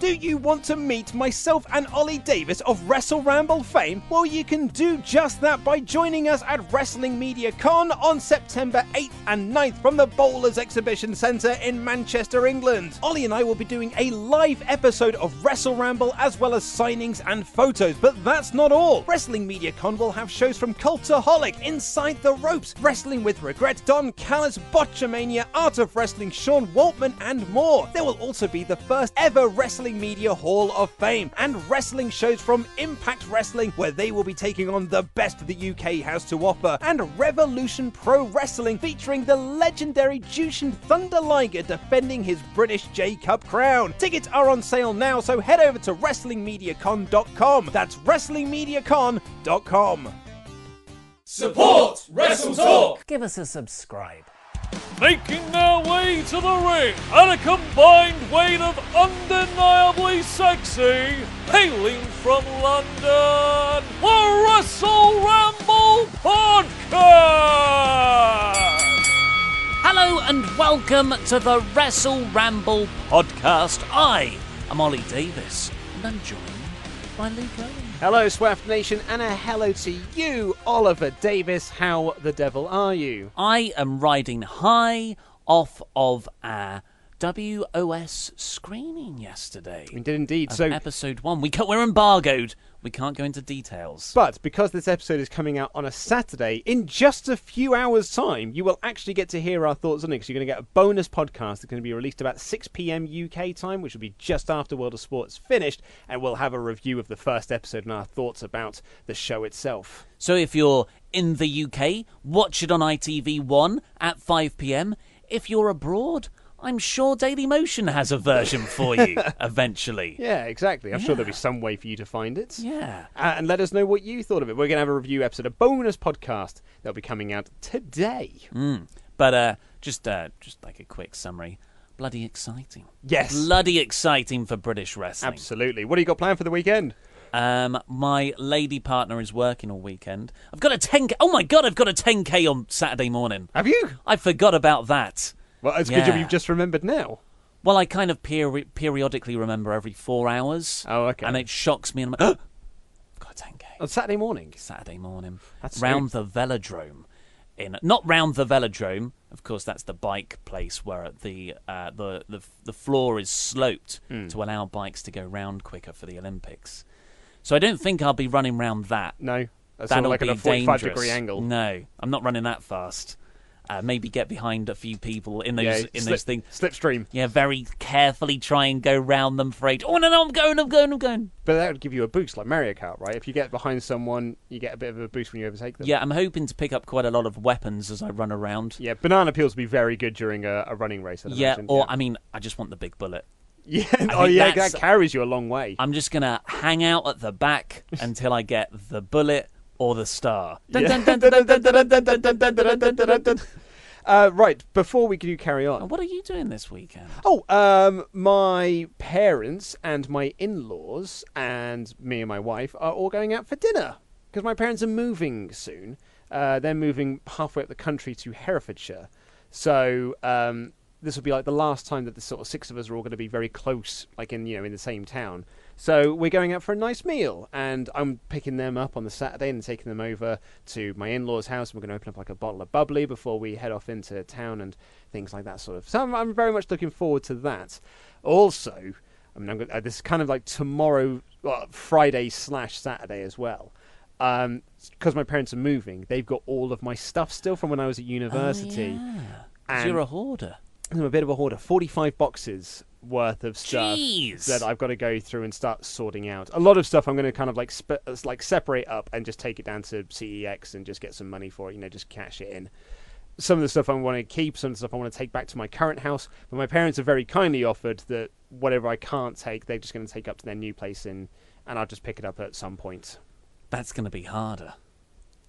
Do you want to meet myself and Ollie Davis of Wrestle Ramble fame? Well, you can do just that by joining us at Wrestling Media Con on September 8th and 9th from the Bowlers Exhibition Centre in Manchester, England. Ollie and I will be doing a live episode of Wrestle Ramble as well as signings and photos, but that's not all. Wrestling Media Con will have shows from Cultaholic, Inside the Ropes, Wrestling with Regret, Don Callis, Botchamania, Art of Wrestling, Sean Waltman, and more. There will also be the first ever Wrestling Media Hall of Fame and wrestling shows from Impact Wrestling, where they will be taking on the best the UK has to offer, and Revolution Pro Wrestling featuring the legendary Jushin Thunder Liger defending his British J Cup crown. Tickets are on sale now, so head over to WrestlingMediaCon.com. That's WrestlingMediaCon.com. Support Wrestle Talk! Give us a subscribe. Making their way to the ring at a combined weight of undeniably sexy, hailing from London, the Wrestle Ramble Podcast! Hello and welcome to the Wrestle Ramble Podcast. I am Ollie Davis and I'm joined by Luke Owen. Hello, Swaft Nation, and a hello to you, Oliver Davis. How the devil are you? I am riding high off of our WOS screening yesterday. We did indeed. So, episode one. We we're embargoed. We can't go into details. but because this episode is coming out on a Saturday, in just a few hours' time, you will actually get to hear our thoughts on it. Because you're going to get a bonus podcast that's going to be released about 6 p.m. UK time, which will be just after World of Sports finished, and we'll have a review of the first episode and our thoughts about the show itself. So if you're in the UK, watch it on ITV1 at 5 pm. If you're abroad, I'm sure Daily Motion has a version for you eventually. Yeah, exactly. I'm sure there'll be some way for you to find it. Yeah. Uh, and let us know what you thought of it. We're going to have a review episode, a bonus podcast that'll be coming out today. But uh, just uh, just like a quick summary. Bloody exciting. Yes. Bloody exciting for British wrestling. Absolutely. What do you got planned for the weekend? Um, my lady partner is working all weekend. I've got a 10k. Oh my god, I've got a 10k on Saturday morning. Have you? I forgot about that. Well, it's a good you've just remembered now. Well, I kind of peri- periodically remember every four hours. Oh, okay. And it shocks me, and I'm like, I've got a 10k. On Saturday morning. Saturday morning. That's round the velodrome. In not round the velodrome, of course. That's the bike place where the uh, the, the the floor is sloped Hmm. to allow bikes to go round quicker for the Olympics. So I don't think I'll be running round that. No. That's That'll like be at a 45 dangerous. degree angle. No, I'm not running that fast. Uh, maybe get behind a few people in those Yeah, in slip- those things. Slipstream. Yeah, very carefully try and go round them for eight. Oh no, no, I'm going, I'm going, I'm going. But that would give you a boost like Mario Kart, right? If you get behind someone, you get a bit of a boost when you overtake them. Yeah, I'm hoping to pick up quite a lot of weapons as I run around. Yeah, banana peels would be very good during a, a running race. I'd Yeah, imagine. or I mean, I just want the big bullet. yeah. Oh yeah, that carries you a long way. I'm just gonna hang out at the back until I get the bullet or the star. Dun, uh, right, before we do carry on. What are you doing this weekend? Oh, um, my parents and my in laws and me and my wife are all going out for dinner because my parents are moving soon. Uh, they're moving halfway up the country to Herefordshire. So um, this will be like the last time that the sort of six of us are all going to be very close, like in you know in the same town. So we're going out for a nice meal, and I'm picking them up on the Saturday and taking them over to my in-laws' house. We're going to open up like a bottle of bubbly before we head off into town and things like that sort of. So I'm, I'm very much looking forward to that. Also, I mean, I'm gonna, uh, this is kind of like tomorrow, well, Friday slash Saturday as well. Um, because my parents are moving, they've got all of my stuff still from when I was at university. Oh, yeah. And- you're a hoarder. I'm a bit of a hoarder. 45 boxes worth of stuff Jeez. that I've got to go through and start sorting out. A lot of stuff I'm going to kind of like sp- like separate up and just take it down to CEX and just get some money for it. You know, just cash it in. Some of the stuff I want to keep, some of the stuff I want to take back to my current house. But my parents have very kindly offered that whatever I can't take, they're just going to take up to their new place in, and I'll just pick it up at some point. That's going to be harder.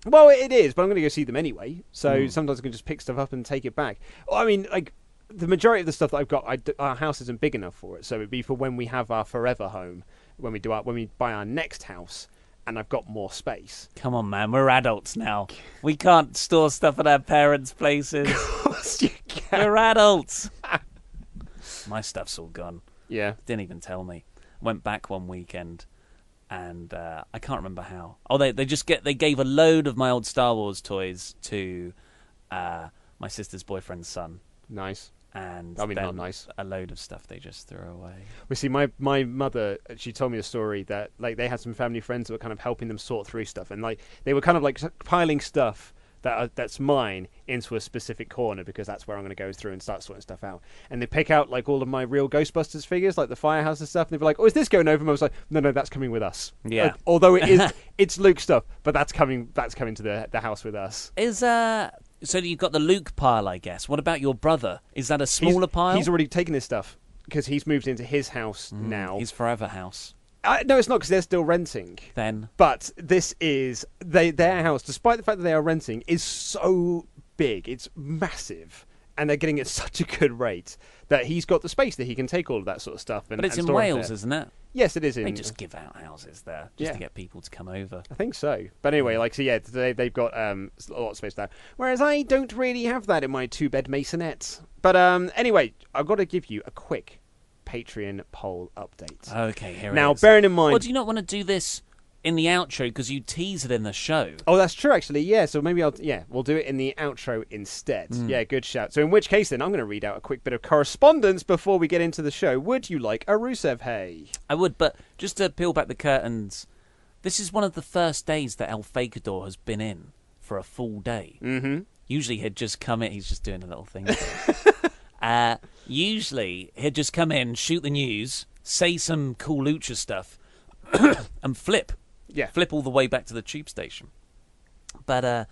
Well, it is, but I'm going to go see them anyway. So Hmm. sometimes I can just pick stuff up and take it back. Well, I mean, like the majority of the stuff that I've got, I our house isn't big enough for it. So it'd be for when we have our forever home, when we do our, when we buy our next house, and I've got more space. Come on, man. We're adults now. We can't store stuff at our parents' places. Of course You can- We're adults. My stuff's all gone. yeah, Didn't even tell me. Went back one weekend, and uh, I can't remember how. Oh, they they just get they gave a load of my old Star Wars toys to uh, my sister's boyfriend's son, nice. And I mean, then not nice. A load of stuff they just threw away. Well, see, my my mother, she told me a story that like they had some family friends that were kind of helping them sort through stuff, and like they were kind of like piling stuff that are, that's mine into a specific corner because that's where I'm going to go through and start sorting stuff out. And they pick out like all of my real Ghostbusters figures, like the firehouse and stuff, and they'd be like, "Oh, is this going over?" And I was like, "No, no, that's coming with us." Yeah. Like, although it is, it's Luke stuff, but that's coming. That's coming to the the house with us. Is uh so you've got the Luke pile, I guess. What about your brother? Is that a smaller he's, pile? He's already taken his stuff because he's moved into his house now. His forever house. Uh, no, it's not because they're still renting. Then But this is they their house, despite the fact that they are renting, is so big. It's massive, and they're getting it at such a good rate that he's got the space that he can take all of that sort of stuff. And, but it's in Wales, isn't it? Yes, it is in. They just give out houses there just Yeah. to get people to come over. I think so. But anyway, like so, yeah, they they've got um a lot of space there. Whereas I don't really have that in my two bed masonette. But um anyway, I've got to give you a quick Patreon poll update. Okay, here now, it is. bearing in mind, Well, do you not want to do this in the outro because you tease it in the show? Oh, that's true, actually. Yeah, so maybe I'll yeah, we'll do it in the outro instead. Hmm. Yeah, good shout. So in which case, then I'm going to read out a quick bit of correspondence before we get into the show. Would you like a Rusev Hey? I would, but just to peel back the curtains, this is one of the first days that El Fakador has been in for a full day. Mm-hmm. Usually he'd just come in. He's just doing a little thing. uh, usually he'd just come in, shoot the news, say some cool lucha stuff, and flip. Yeah. flip all the way back to the tube station. But uh,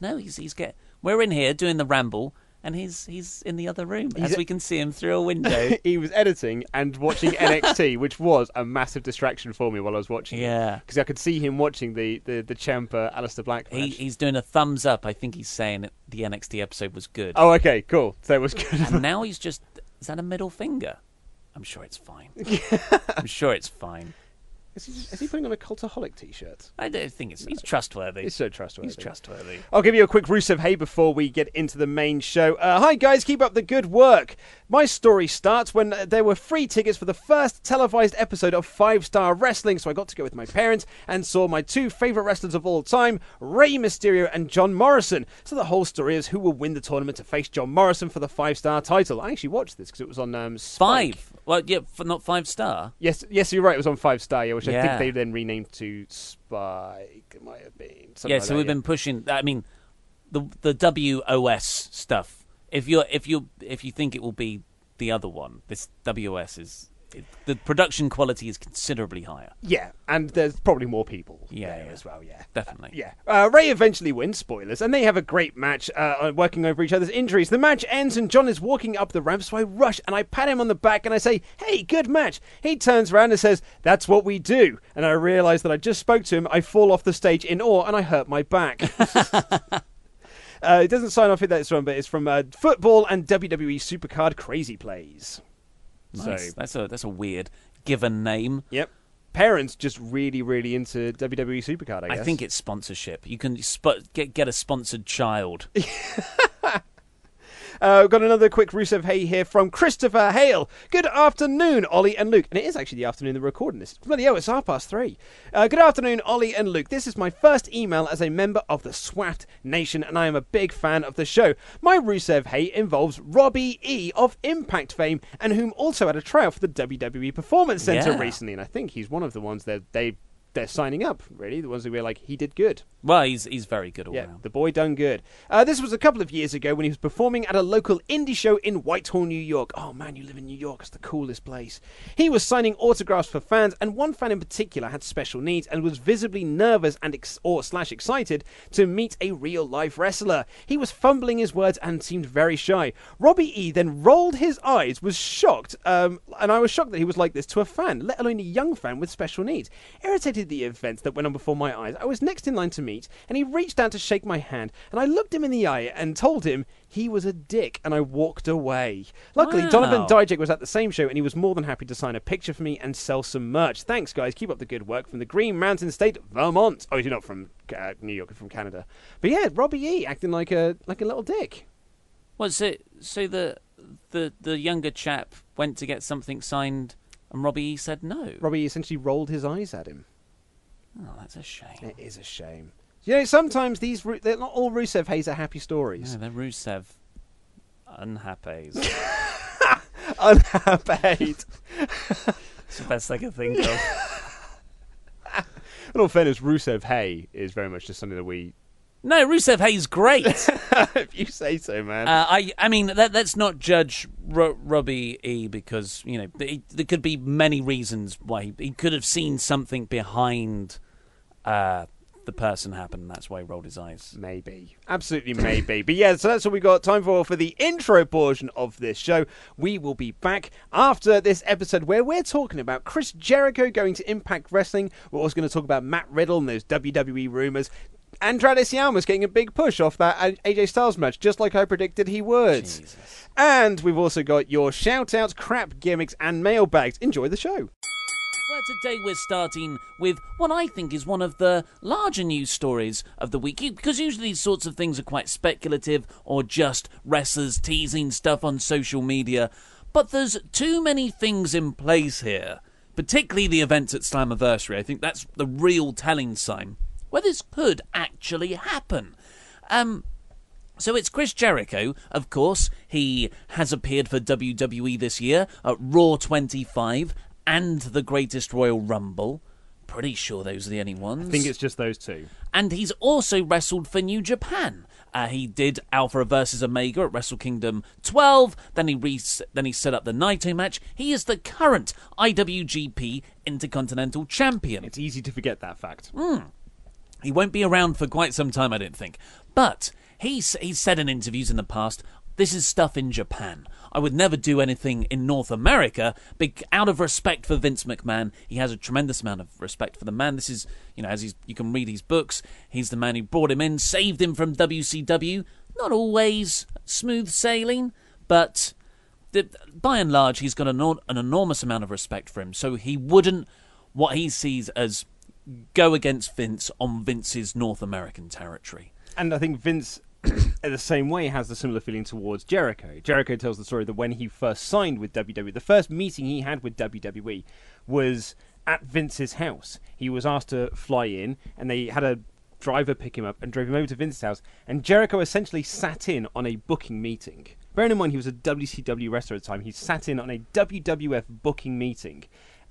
no, he's he's get. We're in here doing the ramble, and he's he's in the other room, He's as we can see him through a window. he was editing and watching NXT, which was a massive distraction for me while I was watching. Yeah. because I could see him watching the the the Champa Aleister Black he, he's doing a thumbs up. I think he's saying the NXT episode was good. Oh, okay, cool. So it was good. and now he's just is that a middle finger? I'm sure it's fine. I'm sure it's fine. Is he, is he putting on a cultaholic T-shirt? I don't think it's he's trustworthy. He's so trustworthy. He's trustworthy. I'll give you a quick Rusev Hey before we get into the main show. Uh, hi, guys, keep up the good work. My story starts when uh, there were free tickets for the first televised episode of Five Star Wrestling, so I got to go with my parents and saw my two favourite wrestlers of all time, Rey Mysterio and John Morrison. So the whole story is who will win the tournament to face John Morrison for the Five Star title. I actually watched this because it was on um, Spike. Five. Well, yeah, f- not five star. Yes, yes, you're right. It was on Five Star, yeah, which I Yeah. think they then renamed to Spike. It might have been. something yeah, like so that, we've been pushing. I mean, the the WOS stuff. If you're if you if you think it will be the other one, this WOS is it, the production quality is considerably higher. Yeah, and there's probably more people Yeah, there yeah. as well. Yeah, Definitely. yeah. Uh, Ray eventually wins. Spoilers, and they have a great match, uh, working over each other's injuries. The match ends, and John is walking up the ramp, so I rush and I pat him on the back and I say, "Hey, good match." He turns around and says, "That's what we do." And I realise that I just spoke to him. I fall off the stage in awe, and I hurt my back. Uh, it doesn't sign off who that's from, but it's from uh, football and WWE Supercard Crazy Plays. Nice. So, That's a that's a weird given name. yep. Parents just really, really into WWE Supercard. I guess. I guess. think it's sponsorship. You can sp- get get a sponsored child. Uh, we've got another quick Rusev Hey here from Christopher Hale. Good afternoon, Ollie and Luke. And it is actually the afternoon they're recording this. Bloody hell, it's half past three. Uh, good afternoon, Ollie and Luke. This is my first email as a member of the SWAT Nation, and I am a big fan of the show. My Rusev Hey involves Robbie E of Impact fame, and whom also had a trial for the WWE Performance Center Yeah. recently. And I think he's one of the ones that they they're signing up. Really, the ones who were like, he did good. Well, he's he's very good all Yeah, round. the boy done good. Uh, this was a couple of years ago when he was performing at a local indie show in Whitehall, New York. Oh man, you live in New York, it's the coolest place. He was signing autographs for fans, and one fan in particular had special needs and was visibly nervous and ex- or slash excited to meet a real life wrestler. He was fumbling his words and seemed very shy. Robbie E then rolled his eyes, was shocked, um, and I was shocked that he was like this to a fan, let alone a young fan with special needs. Irritated the events that went on before my eyes, I was next in line to meet, and he reached out to shake my hand, and I looked him in the eye and told him he was a dick, and I walked away. Luckily, Wow. Donovan Dijak was at the same show, and he was more than happy to sign a picture for me and sell some merch. Thanks, guys. Keep up the good work from the Green Mountain State, Vermont. Oh, you're not from uh, New York, you're from Canada. But yeah, Robbie E acting like a like a little dick. Well, so so the the the younger chap went to get something signed, and Robbie E said no. Robbie essentially rolled his eyes at him. Oh, that's a shame. It is a shame. You know, sometimes these they're not all Rusev Hayes are happy stories. No, they're Rusev unhappies. Unhappy. It's the best I can think of. In all fairness, Rusev Hay is very much just something that we. No, Rusev Hayes great. if you say so, man. Uh, I I mean, let, let's not judge Ro- Robbie E because you know th- there could be many reasons why he, he could have seen something behind uh, the person happened, and That's why he rolled his eyes. Maybe. Absolutely maybe. but yeah, so that's what we got time for for the intro portion of this show. We will be back after this episode where we're talking about Chris Jericho going to Impact Wrestling. We're also going to talk about Matt Riddle and those WWE rumors. Andrade Almas getting a big push off that AJ Styles match, just like I predicted he would. Jesus. And we've also got your shout outs, crap gimmicks, and mailbags. Enjoy the show. Well, today we're starting with what I think is one of the larger news stories of the week, because usually these sorts of things are quite speculative or just wrestlers teasing stuff on social media. But there's too many things in place here, particularly the events at Slammiversary. I think that's the real telling sign where this could actually happen. Um, so it's Chris Jericho, of course. He has appeared for WWE this year at Raw 25 and the Greatest Royal Rumble. Pretty sure those are the only ones. I think it's just those two. And he's also wrestled for New Japan. Uh, he did Alpha versus Omega at Wrestle Kingdom 12. Then he re- then he set up the Naito match. He is the current IWGP Intercontinental Champion. It's easy to forget that fact. He won't be around for quite some time, I don't think. But he's he's said in interviews in the past, this is stuff in Japan. I would never do anything in North America, out of respect for Vince McMahon. He has a tremendous amount of respect for the man. This is, you know, as he's, you can read his books, he's the man who brought him in, saved him from WCW. Not always smooth sailing, but the, by and large, he's got an, an enormous amount of respect for him. So he wouldn't, what he sees as go against Vince on Vince's North American territory. And I think Vince, in the same way, has the similar feeling towards Jericho. Jericho tells the story that when he first signed with WWE, the first meeting he had with WWE was at Vince's house. He was asked to fly in, and they had a driver pick him up and drove him over to Vince's house. And Jericho essentially sat in on a booking meeting. Bearing in mind he was a WCW wrestler at the time, he sat in on a WWF booking meeting.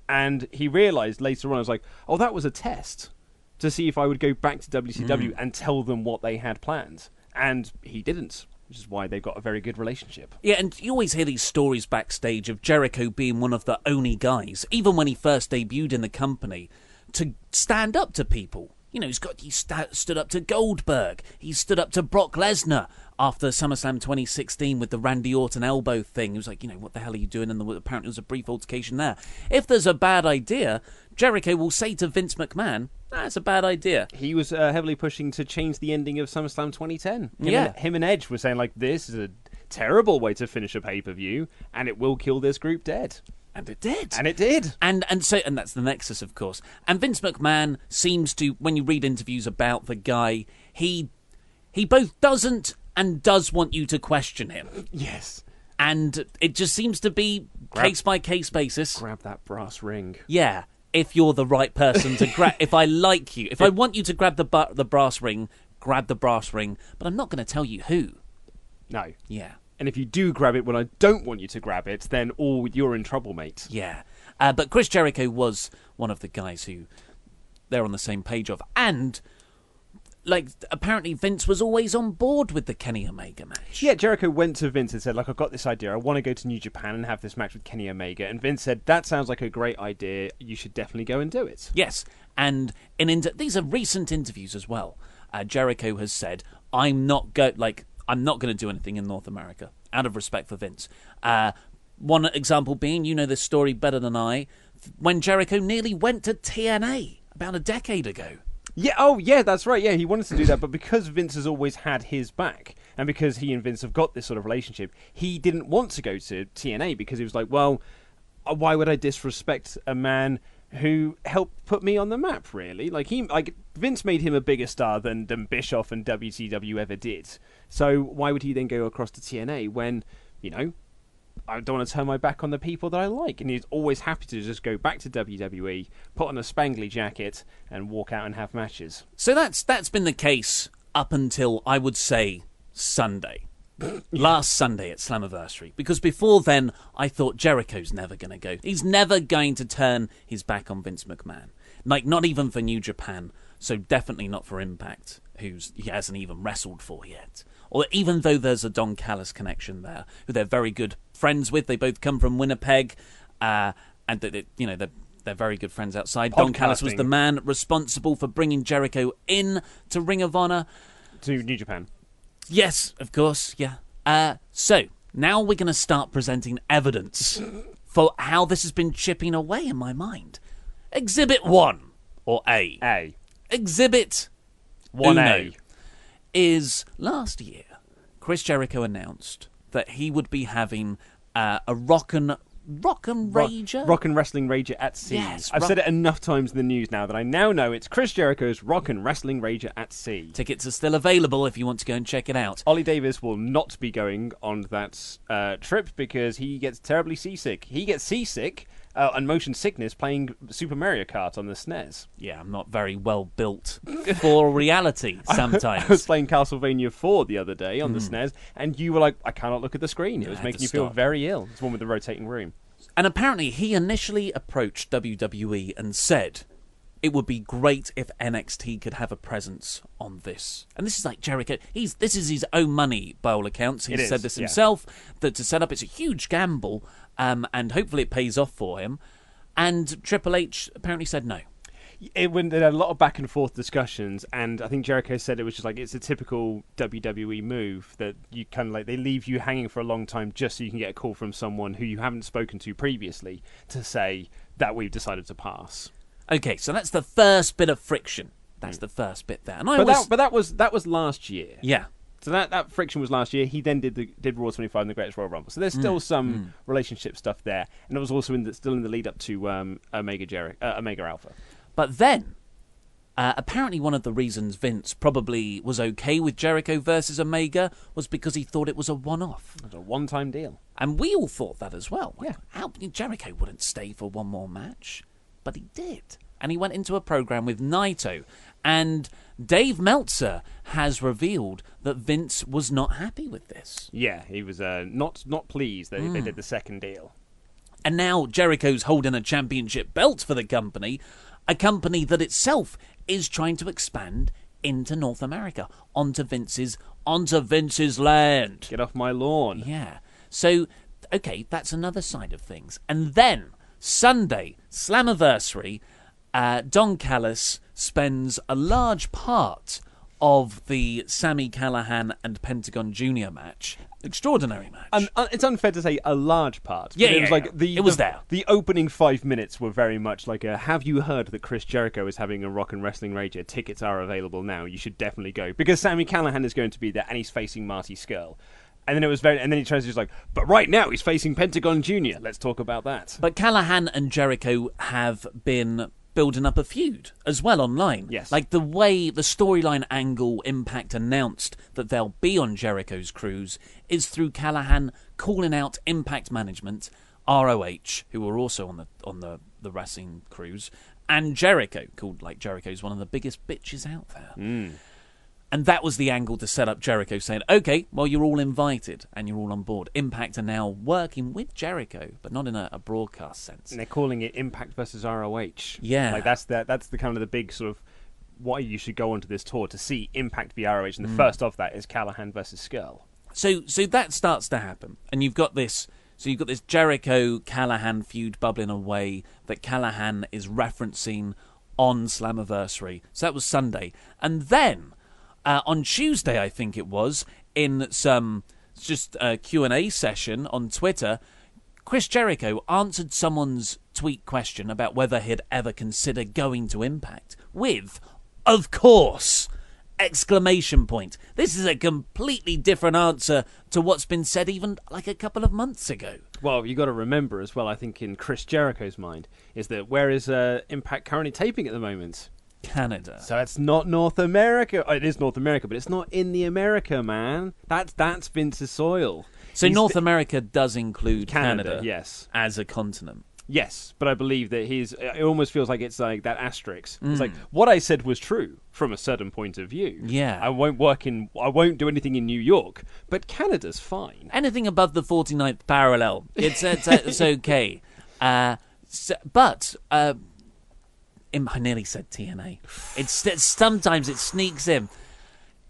And he realized later on, I was like, oh, that was a test to see if I would go back to WCW hmm. and tell them what they had planned. And he didn't, which is why they've got a very good relationship. Yeah, and you always hear these stories backstage of Jericho being one of the only guys, even when he first debuted in the company, to stand up to people. You know, he's got he stood up to Goldberg. He stood up to Brock Lesnar after SummerSlam 2016 with the Randy Orton elbow thing. He was like, you know, what the hell are you doing? And was, apparently there was a brief altercation there. If there's a bad idea, Jericho will say to Vince McMahon, "That's a bad idea." He was uh, heavily pushing to change the ending of SummerSlam 2010. Him Yeah. And, him and Edge were saying, like, this is a terrible way to finish a pay per view, and it will kill this group dead. And it did. And it did. And and so and that's the nexus, of course. And Vince McMahon seems to, when you read interviews about the guy, he he both doesn't and does want you to question him. Yes. And it just seems to be case by case basis. Grab that brass ring. Yeah, if you're the right person to grab, if I like you, if I want you to grab the bu- the brass ring, grab the brass ring. But I'm not going to tell you who. No. Yeah, And if you do grab it when I don't want you to grab it, then all you're in trouble, mate. yeah. Uh, but Chris Jericho was one of the guys who they're on the same page of, and like apparently Vince was always on board with the Kenny Omega match. Yeah, Jericho went to Vince and said, like, I've got this idea. I want to go to New Japan and have this match with Kenny Omega. And Vince said, that sounds like a great idea. You should definitely go and do it. Yes, and in inter- these are recent interviews as well. Uh, Jericho has said, "I'm not go like I'm not going to do anything in North America out of respect for Vince." Uh, one example being, you know this story better than I, when Jericho nearly went to TNA about a decade ago. Yeah, oh, yeah, that's right. Yeah, he wanted to do that. But because Vince has always had his back, and because he and Vince have got this sort of relationship, he didn't want to go to TNA because he was like, well, uh, why would I disrespect a man who helped put me on the map? Really, like he, like Vince made him a bigger star than than Bischoff and WCW ever did. So why would he then go across to TNA when, you know, I don't want to turn my back on the people that I like, and he's always happy to just go back to WWE, put on a spangly jacket, and walk out and have matches. So that's that's been the case up until I would say Sunday. Last Sunday at Slammiversary. Because before then, I thought Jericho's never going to go. He's never going to turn his back on Vince McMahon. Like, not even for New Japan. So definitely not for Impact, who's he hasn't even wrestled for yet. Or even though there's a Don Callis connection there, who they're very good friends with. They both come from Winnipeg, uh, and that you know they're they're very good friends outside. Don Callis was the man responsible for bringing Jericho in to Ring of Honor. To New Japan. Yes, of course, yeah. Uh, so now we're going to start presenting evidence for how this has been chipping away in my mind. Exhibit one or A. A. Exhibit one A is last year. Chris Jericho announced that he would be having uh, a rock and rock and Rock- rager. Rock and Wrestling Rager at Sea. Yes, I've rock- said it enough times in the news now that I now know it's Chris Jericho's Rock and Wrestling Rager at Sea. Tickets are still available if you want to go and check it out. Ollie Davis will not be going on that uh, trip because he gets terribly seasick. He gets seasick uh, and motion sickness playing Super Mario Kart on the SNES. Yeah, I'm not very well built for reality sometimes. I was playing Castlevania 4 the other day on the SNES, and you were like, I cannot look at the screen. It was Hmm. making you feel very ill. It's one with the rotating room. And apparently, he initially approached WWE and said it would be great if NXT could have a presence on this. And this is like Jericho. He's this is his own money by all accounts. He said this yeah. himself that to set up it's a huge gamble, um, and hopefully it pays off for him. And Triple H apparently said no. it went there a lot of back and forth discussions, and I think Jericho said it was just like it's a typical WWE move that you kind of like they leave you hanging for a long time just so you can get a call from someone who you haven't spoken to previously to say that we've decided to pass. Okay, so that's the first bit of friction. That's the first bit there. And I But always, that, but that was that was last year. yeah, So that, that friction was last year. He then did the did Raw 25 and the Greatest Royal Rumble. So there's still some relationship stuff there, and it was also in the, still in the lead up to um, Omega Jericho, uh, Omega Alpha. But then, uh, apparently, one of the reasons Vince probably was okay with Jericho versus Omega was because he thought it was a one-off, It was a one time deal. and we all thought that as well. Yeah. How, Jericho wouldn't stay for one more match, but he did, and he went into a program with Naito, and Dave Meltzer has revealed that Vince was not happy with this. Yeah, he was uh, not not pleased that they did the second deal. And now Jericho's holding a championship belt for the company, a company that itself is trying to expand into North America, onto Vince's onto Vince's land. Get off my lawn. Yeah. So okay, that's another side of things. And then Sunday, Slammiversary, uh, Don Callis spends a large part of the Sami Callihan and Pentagon Jr. match. Extraordinary match. And uh, it's unfair to say a large part. but Yeah, it yeah, was like yeah. the It was the, there. The opening five minutes were very much like a "Have you heard that Chris Jericho is having a Rock and Wrestling Rager? Tickets are available now. You should definitely go because Sami Callihan is going to be there and he's facing Marty Scurll." And then it was very, and then he tries to just like, but right now he's facing Pentagon Junior. Let's talk about that. But Callihan and Jericho have been building up a feud as well online. Yes. Like the way the storyline angle Impact announced that they'll be on Jericho's cruise is through Callihan calling out Impact Management, ROH, who were also on the on the, the wrestling cruise, and Jericho, called like Jericho's one of the biggest bitches out there. Mm. And that was the angle to set up Jericho saying, okay, well, you're all invited and you're all on board. Impact are now working with Jericho, but not in a, a broadcast sense. And they're calling it Impact versus ROH. Yeah. like that's the that's the kind of the big sort of why you should go onto this tour to see Impact v ROH, Mm. and the first of that is Callihan versus Scurll. So so that starts to happen, and you've got this. So you've got this Jericho Callihan feud bubbling away that Callihan is referencing on Slammiversary. So that was Sunday, and then uh, on Tuesday, I think it was in some just a Q and A session on Twitter. Chris Jericho answered someone's tweet question about whether he'd ever consider going to Impact with, of course, exclamation point. This is a completely different answer to what's been said even like a couple of months ago. Well, you got to remember as well. I think in Chris Jericho's mind is that where is uh, Impact currently taping at the moment? Canada. So it's not North America. Oh, It is North America, but it's not in the America, man. That's that's Vince's soil. So He's North the- America does include Canada, Canada, yes. as a continent. Yes, but I believe that he's. It almost feels like it's like that asterisk. It's Mm. like what I said was true from a certain point of view. Yeah. I won't work in. I won't do anything in New York, but Canada's fine. Anything above the 49th parallel, it's it's, it's okay. Uh, so, but uh, im- I nearly said TNA. It's, it's sometimes it sneaks in.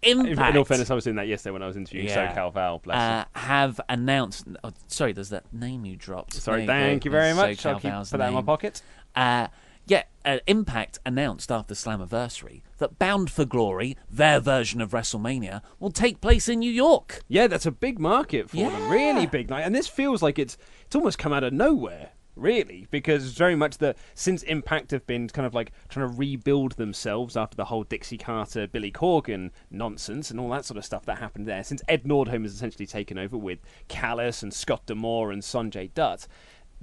In, Impact. in all fairness, I was doing that yesterday when I was interviewing Yeah. SoCal Val. Bless uh, have announced. Oh, sorry, there's that name you dropped. Sorry, There thank go. you very much. I'll SoCal keep Val's put that in my pocket. Uh, yeah, uh, Impact announced after Slammiversary that Bound for Glory, their version of WrestleMania, will take place in New York. Yeah, that's a big market for them. Yeah. Really big. night. and this feels like it's it's almost come out of nowhere, really, because very much that since Impact have been kind of like trying to rebuild themselves after the whole Dixie Carter, Billy Corgan nonsense and all that sort of stuff that happened there. Since Ed Nordholm has essentially taken over with Callis and Scott D'Amore and Sanjay Dutt.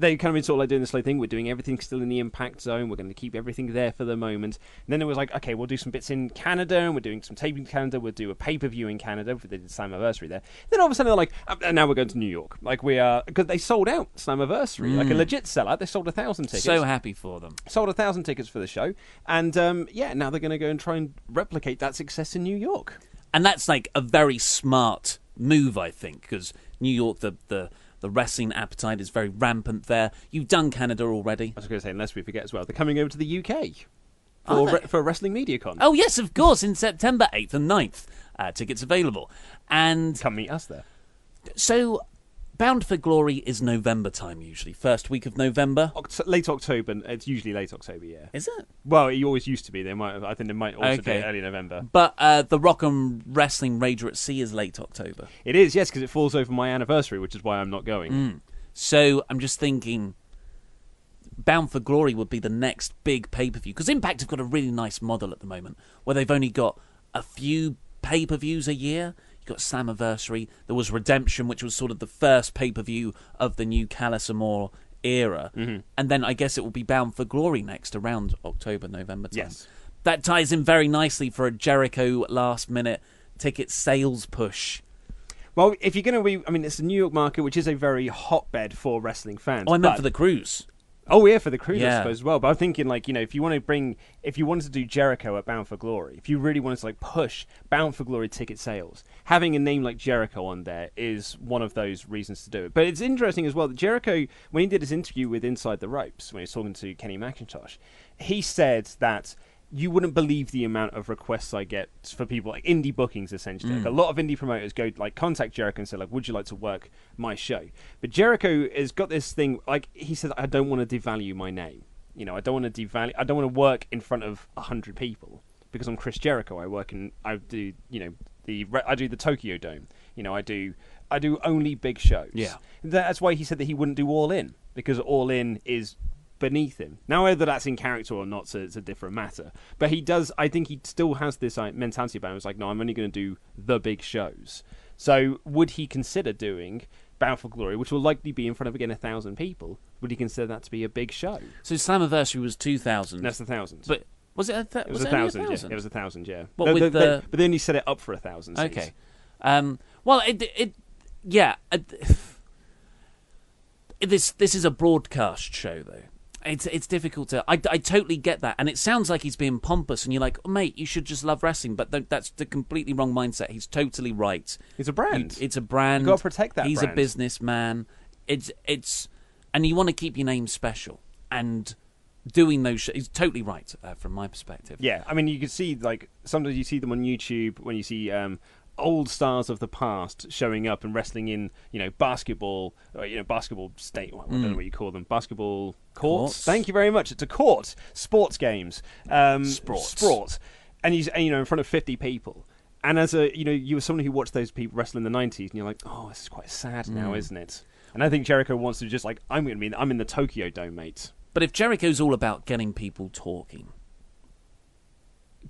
They've kind of been sort of like doing this like thing. We're doing everything still in the impact zone. We're going to keep everything there for the moment. And then it was like, okay, we'll do some bits in Canada, and we're doing some taping in Canada. We'll do a pay per view in Canada. For the did Slammiversary there. Then all of a sudden they're like, "Uh, and now we're going to New York. Like we are because they sold out Slammiversary, like a legit sellout. They sold a thousand tickets. So happy for them. sold a thousand tickets for the show, and um, yeah, now they're going to go and try and replicate that success in New York. and that's like a very smart move, I think, because New York, the, the the wrestling appetite is very rampant there. You've done Canada already. I was going to say, unless we forget as well, they're coming over to the UK for re- for Wrestling Media Con. Oh yes, of course, in September eighth and 9th. Uh, tickets available, and come meet us there. so Bound for Glory is November time usually, first week of November. Oct- late October. It's usually late October. Yeah. Is it? Well, it always used to be. They might. Have, I think they might also Okay. be early November. But uh, the Rock and Wrestling Rager at Sea is late October. It is yes, because it falls over my anniversary, which is why I'm not going. Mm. So I'm just thinking, Bound for Glory would be the next big pay per view because Impact have got a really nice model at the moment where they've only got a few pay per views a year. You got Slammiversary. There was Redemption, which was sort of the first pay per view of the new Calisamore era, Mm-hmm. and then I guess it will be Bound for Glory next around October, November time. Yes. That ties in very nicely for a Jericho last minute ticket sales push. Well, if you're going to be, I mean, it's the New York market, which is a very hotbed for wrestling fans. Oh, I meant for the cruise. Oh yeah, for the cruise, I suppose as well. But I'm thinking like you know, if you want to bring, if you wanted to do Jericho at Bound for Glory, if you really wanted to like push Bound for Glory ticket sales, having a name like Jericho on there is one of those reasons to do it. But it's interesting as well that Jericho, when he did his interview with Inside the Ropes, when he was talking to Kenny McIntosh, he said that. You wouldn't believe the amount of requests I get for people like indie bookings. Essentially, like hmm. a lot of indie promoters go like contact Jericho and say like, "Would you like to work my show?" But Jericho has got this thing like he said, "I don't want to devalue my name. You know, I don't want to devalue. I don't want to work in front of a hundred people because I'm Chris Jericho. I work in. I do. You know, the I do the Tokyo Dome. You know, I do. I do only big shows. Yeah. That's why he said that he wouldn't do All In because All In is beneath him. Now, whether that's in character or not, so it's a different matter. But he does. I think he still has this like, mentality about him. It's like, no, I'm only going to do the big shows. So, would he consider doing Bound for Glory, which will likely be in front of again a thousand people, would he consider that to be a big show? So Slammiversary was two thousand. That's a thousand. But was it? A th- it was, a only thousand, yeah. It was a thousand, yeah. What, No, with they, they- the- but they only set it up for a thousand. seats. Okay. Um, well, it, it, yeah. This this is a broadcast show, though. It's it's difficult to. I, I totally get that, and it sounds like he's being pompous, and you're like, oh, mate, you should just love wrestling, but th- that's the completely wrong mindset. He's totally right. It's a brand. You- it's a brand. You gotta protect that He's brand. a businessman. It's it's, and you want to keep your name special, and doing those. Sh- he's totally right uh, from my perspective. Yeah, I mean, you can see like sometimes you see them on YouTube when you see um, old stars of the past showing up and wrestling in you know basketball, or, you know basketball state. I don't know mm. what you call them, basketball courts. Courts. Thank you very much. It's a court, sports games, um, Sports. sport, and you and, you know in front of fifty people. And as a you know you were someone who watched those people wrestle in the nineties, and you're like, oh, this is quite sad now, mm. isn't it? And I think Jericho wants to just like I'm going to be I'm in the Tokyo Dome, mate. But if Jericho's all about getting people talking,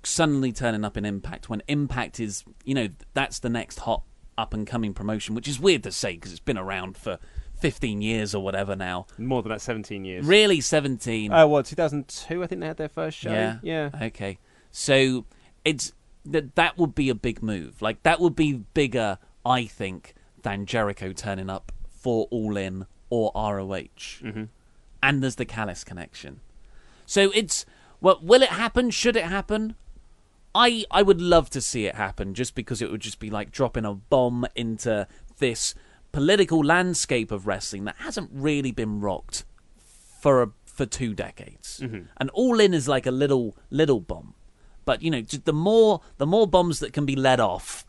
suddenly turning up in Impact when Impact is, you know, that's the next hot up and coming promotion, which is weird to say because it's been around for 15 years or whatever now. More than that, seventeen years. Really, 17. Uh, well, 2002, I think they had their first show. yeah. yeah. Okay. So it's that that would be a big move. Like that would be bigger, I think, than Jericho turning up for All In or ROH. Mm-hmm. And there's the Callis connection. So it's well, will it happen? Should it happen? I I would love to see it happen, just because it would just be like dropping a bomb into this political landscape of wrestling that hasn't really been rocked for a, for two decades. Mm-hmm. And All In is like a little little bomb, but you know, the more the more bombs that can be let off,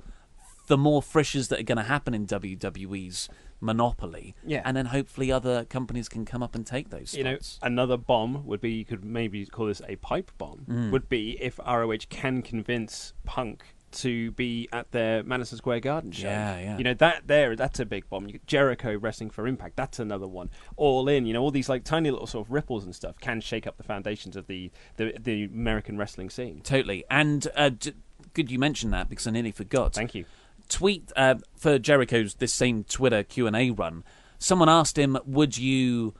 the more frishes that are going to happen in WWE's monopoly. Yeah. and then hopefully other companies can come up and take those. Spots. You know, another bomb would be you could maybe call this a pipe bomb. Mm. Would be if ROH can convince Punk to be at their Madison Square Garden show. Yeah, yeah. You know that there, that's a big bomb. Jericho wrestling for Impact. That's another one. All in. You know, all these like tiny little sort of ripples and stuff can shake up the foundations of the the, the American wrestling scene. Totally. And uh, d- good you mentioned that because I nearly forgot. Thank you. Tweet uh, for Jericho's this same Twitter Q and A run. Someone asked him, "Would you?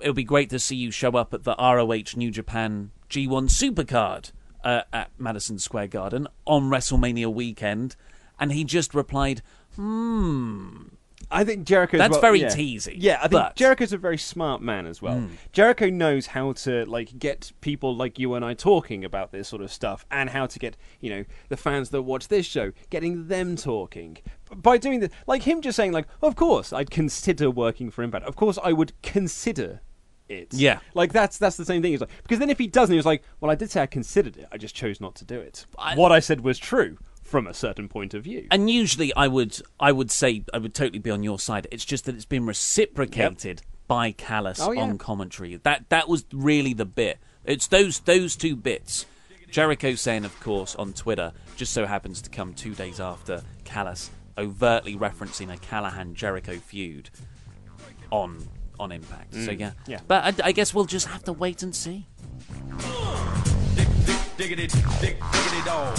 It would be great to see you show up at the ROH New Japan G1 Supercard uh, at Madison Square Garden on WrestleMania weekend." And he just replied, "Hmm." I think Jericho. That's well, very yeah. teasy, Yeah, I think but-. Jericho's a very smart man as well. Hmm. Jericho knows how to like get people like you and I talking about this sort of stuff, and how to get you know the fans that watch this show getting them talking by doing the like him just saying like, of course I'd consider working for Impact. Of course I would consider it. Yeah. like that's that's the same thing. He's like because then if he doesn't, he was like, well, I did say I considered it. I just chose not to do it. I- what I said was true from a certain point of view. And usually, I would, I would say, I would totally be on your side. It's just that it's been reciprocated by Callis Oh, yeah. on commentary. That that was really the bit. It's those those two bits. Jericho saying, of course, on Twitter, just so happens to come two days after Callis overtly referencing a Callihan Jericho feud on on Impact. So yeah, Mm. yeah. But I, I guess we'll just have to wait and see. Diggity, dig, diggity dog.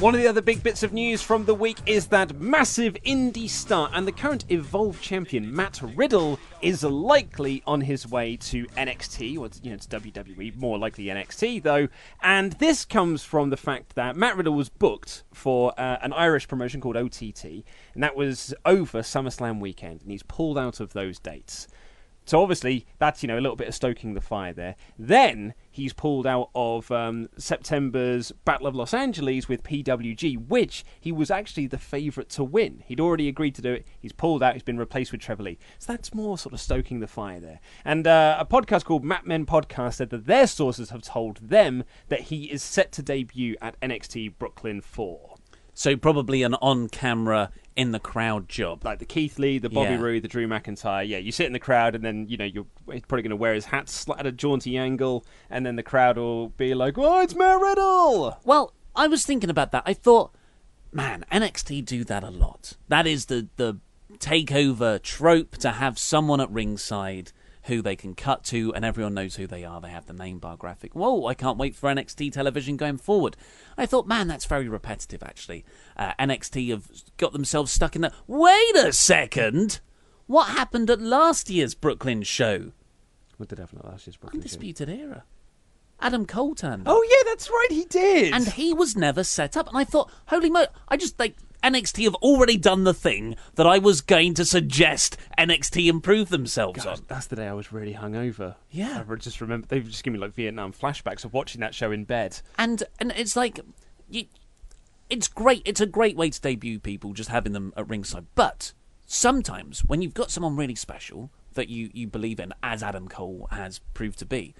One of the other big bits of news from the week is that massive indie star and the current Evolve champion Matt Riddle is likely on his way to NXT. or you know, to WWE, more likely NXT though. And this comes from the fact that Matt Riddle was booked for uh, an Irish promotion called OTT, and that was over SummerSlam weekend, and he's pulled out of those dates. So obviously that's you know a little bit of stoking the fire there. Then he's pulled out of um, September's Battle of Los Angeles with PWG, which he was actually the favourite to win. He'd already agreed to do it. He's pulled out. He's been replaced with Trevor Lee. So that's more sort of stoking the fire there. And uh, a podcast called Mat Men Podcast said that their sources have told them that he is set to debut at NXT Brooklyn 4. So probably an on-camera in the crowd job. Like the Keith Lee, the Bobby Yeah. Roode, the Drew McIntyre. Yeah, you sit in the crowd, and then you know you're probably going to wear his hat at a jaunty angle, and then the crowd will be like, "Oh, it's Matt Riddle." Well, I was thinking about that. I thought, man, NXT do that a lot. That is the the takeover trope to have someone at ringside who they can cut to and everyone knows who they are. They have the name bar graphic. Whoa, I can't wait for NXT television going forward. I thought, man, that's very repetitive actually. Uh, NXT have got themselves stuck in that. Wait a second! What happened at last year's Brooklyn show? What did happen at last year's Brooklyn show? Undisputed Era. Adam Cole turned up. Oh yeah, that's right, he did. and he was never set up. And I thought, holy mo! I just like NXT have already done the thing that I was going to suggest NXT improve themselves God, on. that's the day I was really hungover. Yeah. I just remember they've just given me like Vietnam flashbacks of watching that show in bed. And and it's like, you, it's great. It's a great way to debut people, just having them at ringside. But sometimes when you've got someone really special that you you believe in, as Adam Cole has proved to be.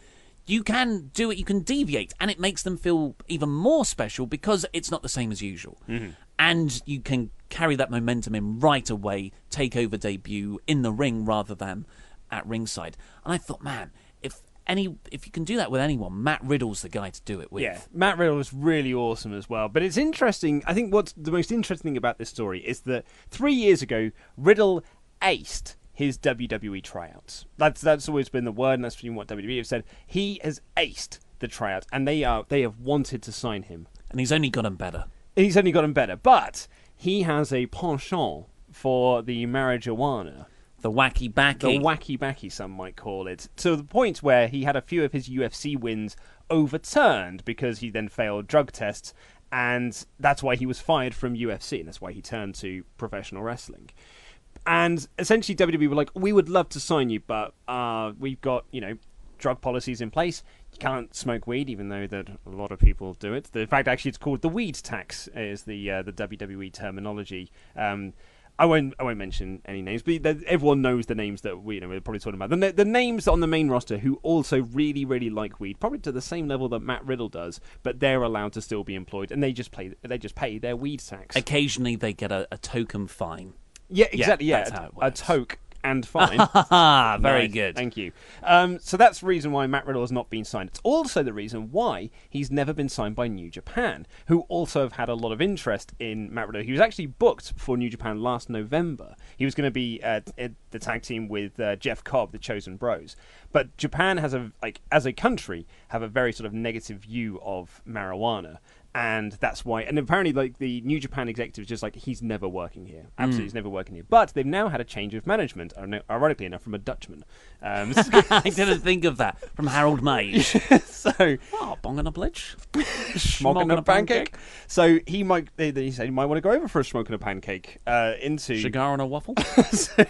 You can do it, you can deviate, and it makes them feel even more special because it's not the same as usual. Mm-hmm. And you can carry that momentum in right away, take over debut in the ring rather than at ringside. And I thought, man, if any if you can do that with anyone, Matt Riddle's the guy to do it with. Yeah, Matt Riddle was really awesome as well. But it's interesting. I think what's the most interesting thing about this story is that three years ago, Riddle aced his WWE tryouts. That's that's always been the word, and that's been what WWE have said. He has aced the tryout, and they are they have wanted to sign him. And he's only gotten better. He's only gotten better, but he has a penchant for the marijuana. The wacky backy. The wacky backy, some might call it. To the point where he had a few of his UFC wins overturned because he then failed drug tests, and that's why he was fired from UFC, and that's why he turned to professional wrestling. And essentially, WWE were like, "We would love to sign you, but uh, we've got you know drug policies in place. You can't smoke weed, even though that a lot of people do it. The fact actually it's called the weed tax is the uh, the WWE terminology. Um, I won't I won't mention any names, but everyone knows the names that we you know we're probably talking about. The, the names on the main roster who also really really like weed, probably to the same level that Matt Riddle does, but they're allowed to still be employed, and they just play they just pay their weed tax. Occasionally they get a, a token fine. Yeah, exactly. Yeah, it a, a toke and fine. Very Nice, good. Thank you. Um, so that's the reason why Matt Riddle has not been signed. It's also the reason why he's never been signed by New Japan, who also have had a lot of interest in Matt Riddle. He was actually booked for New Japan last November. He was going to be uh, at the tag team with uh, Jeff Cobb, the Chosen Bros. But Japan has a like as a country have a very sort of negative view of marijuana. And that's why. And apparently, like the New Japan executive is just like he's never working here. Absolutely, he's never working here. But they've now had a change of management. Ironically enough, from a Dutchman. Um, I didn't think of that from Harold Meij. so oh, bong on a blitch, smoking a pancake. So he might. They, they said he might want to go over for a smoking a pancake uh, into cigar and a waffle. so,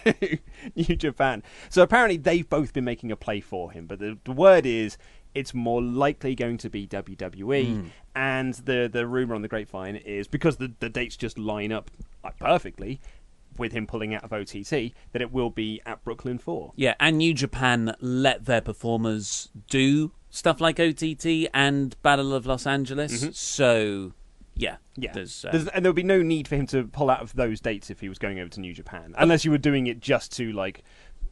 New Japan. So apparently they've both been making a play for him, but the, the word is it's more likely going to be WWE. And the the rumor on the grapevine is because the the dates just line up like, perfectly with him pulling out of OTT that it will be at Brooklyn Four. Yeah, and New Japan let their performers do stuff like OTT and Battle of Los Angeles. So, yeah, Yeah, there's, uh, There's- and there would be no need for him to pull out of those dates if he was going over to New Japan, unless you were doing it just to like,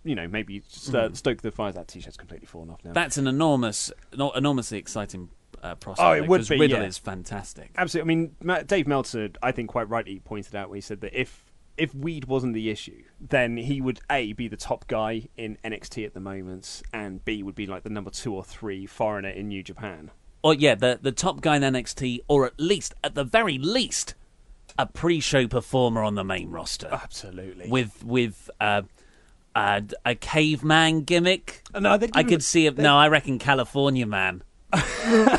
you know, maybe st- stoke the fires. That t-shirt's completely fallen off now. that's an enormous, no- enormously exciting uh, prospect. Oh, it would be, Riddle yeah. is fantastic. Absolutely. I mean, Ma- Dave Meltzer, I think quite rightly pointed out when he said that if if weed wasn't the issue, then he would a be the top guy in NXT at the moment, and b would be like the number two or three foreigner in New Japan. Or yeah, the the top guy in NXT, or at least, at the very least, a pre-show performer on the main roster. Absolutely. With with uh, uh, a caveman gimmick. Uh, no, I could see it. No, I reckon California man.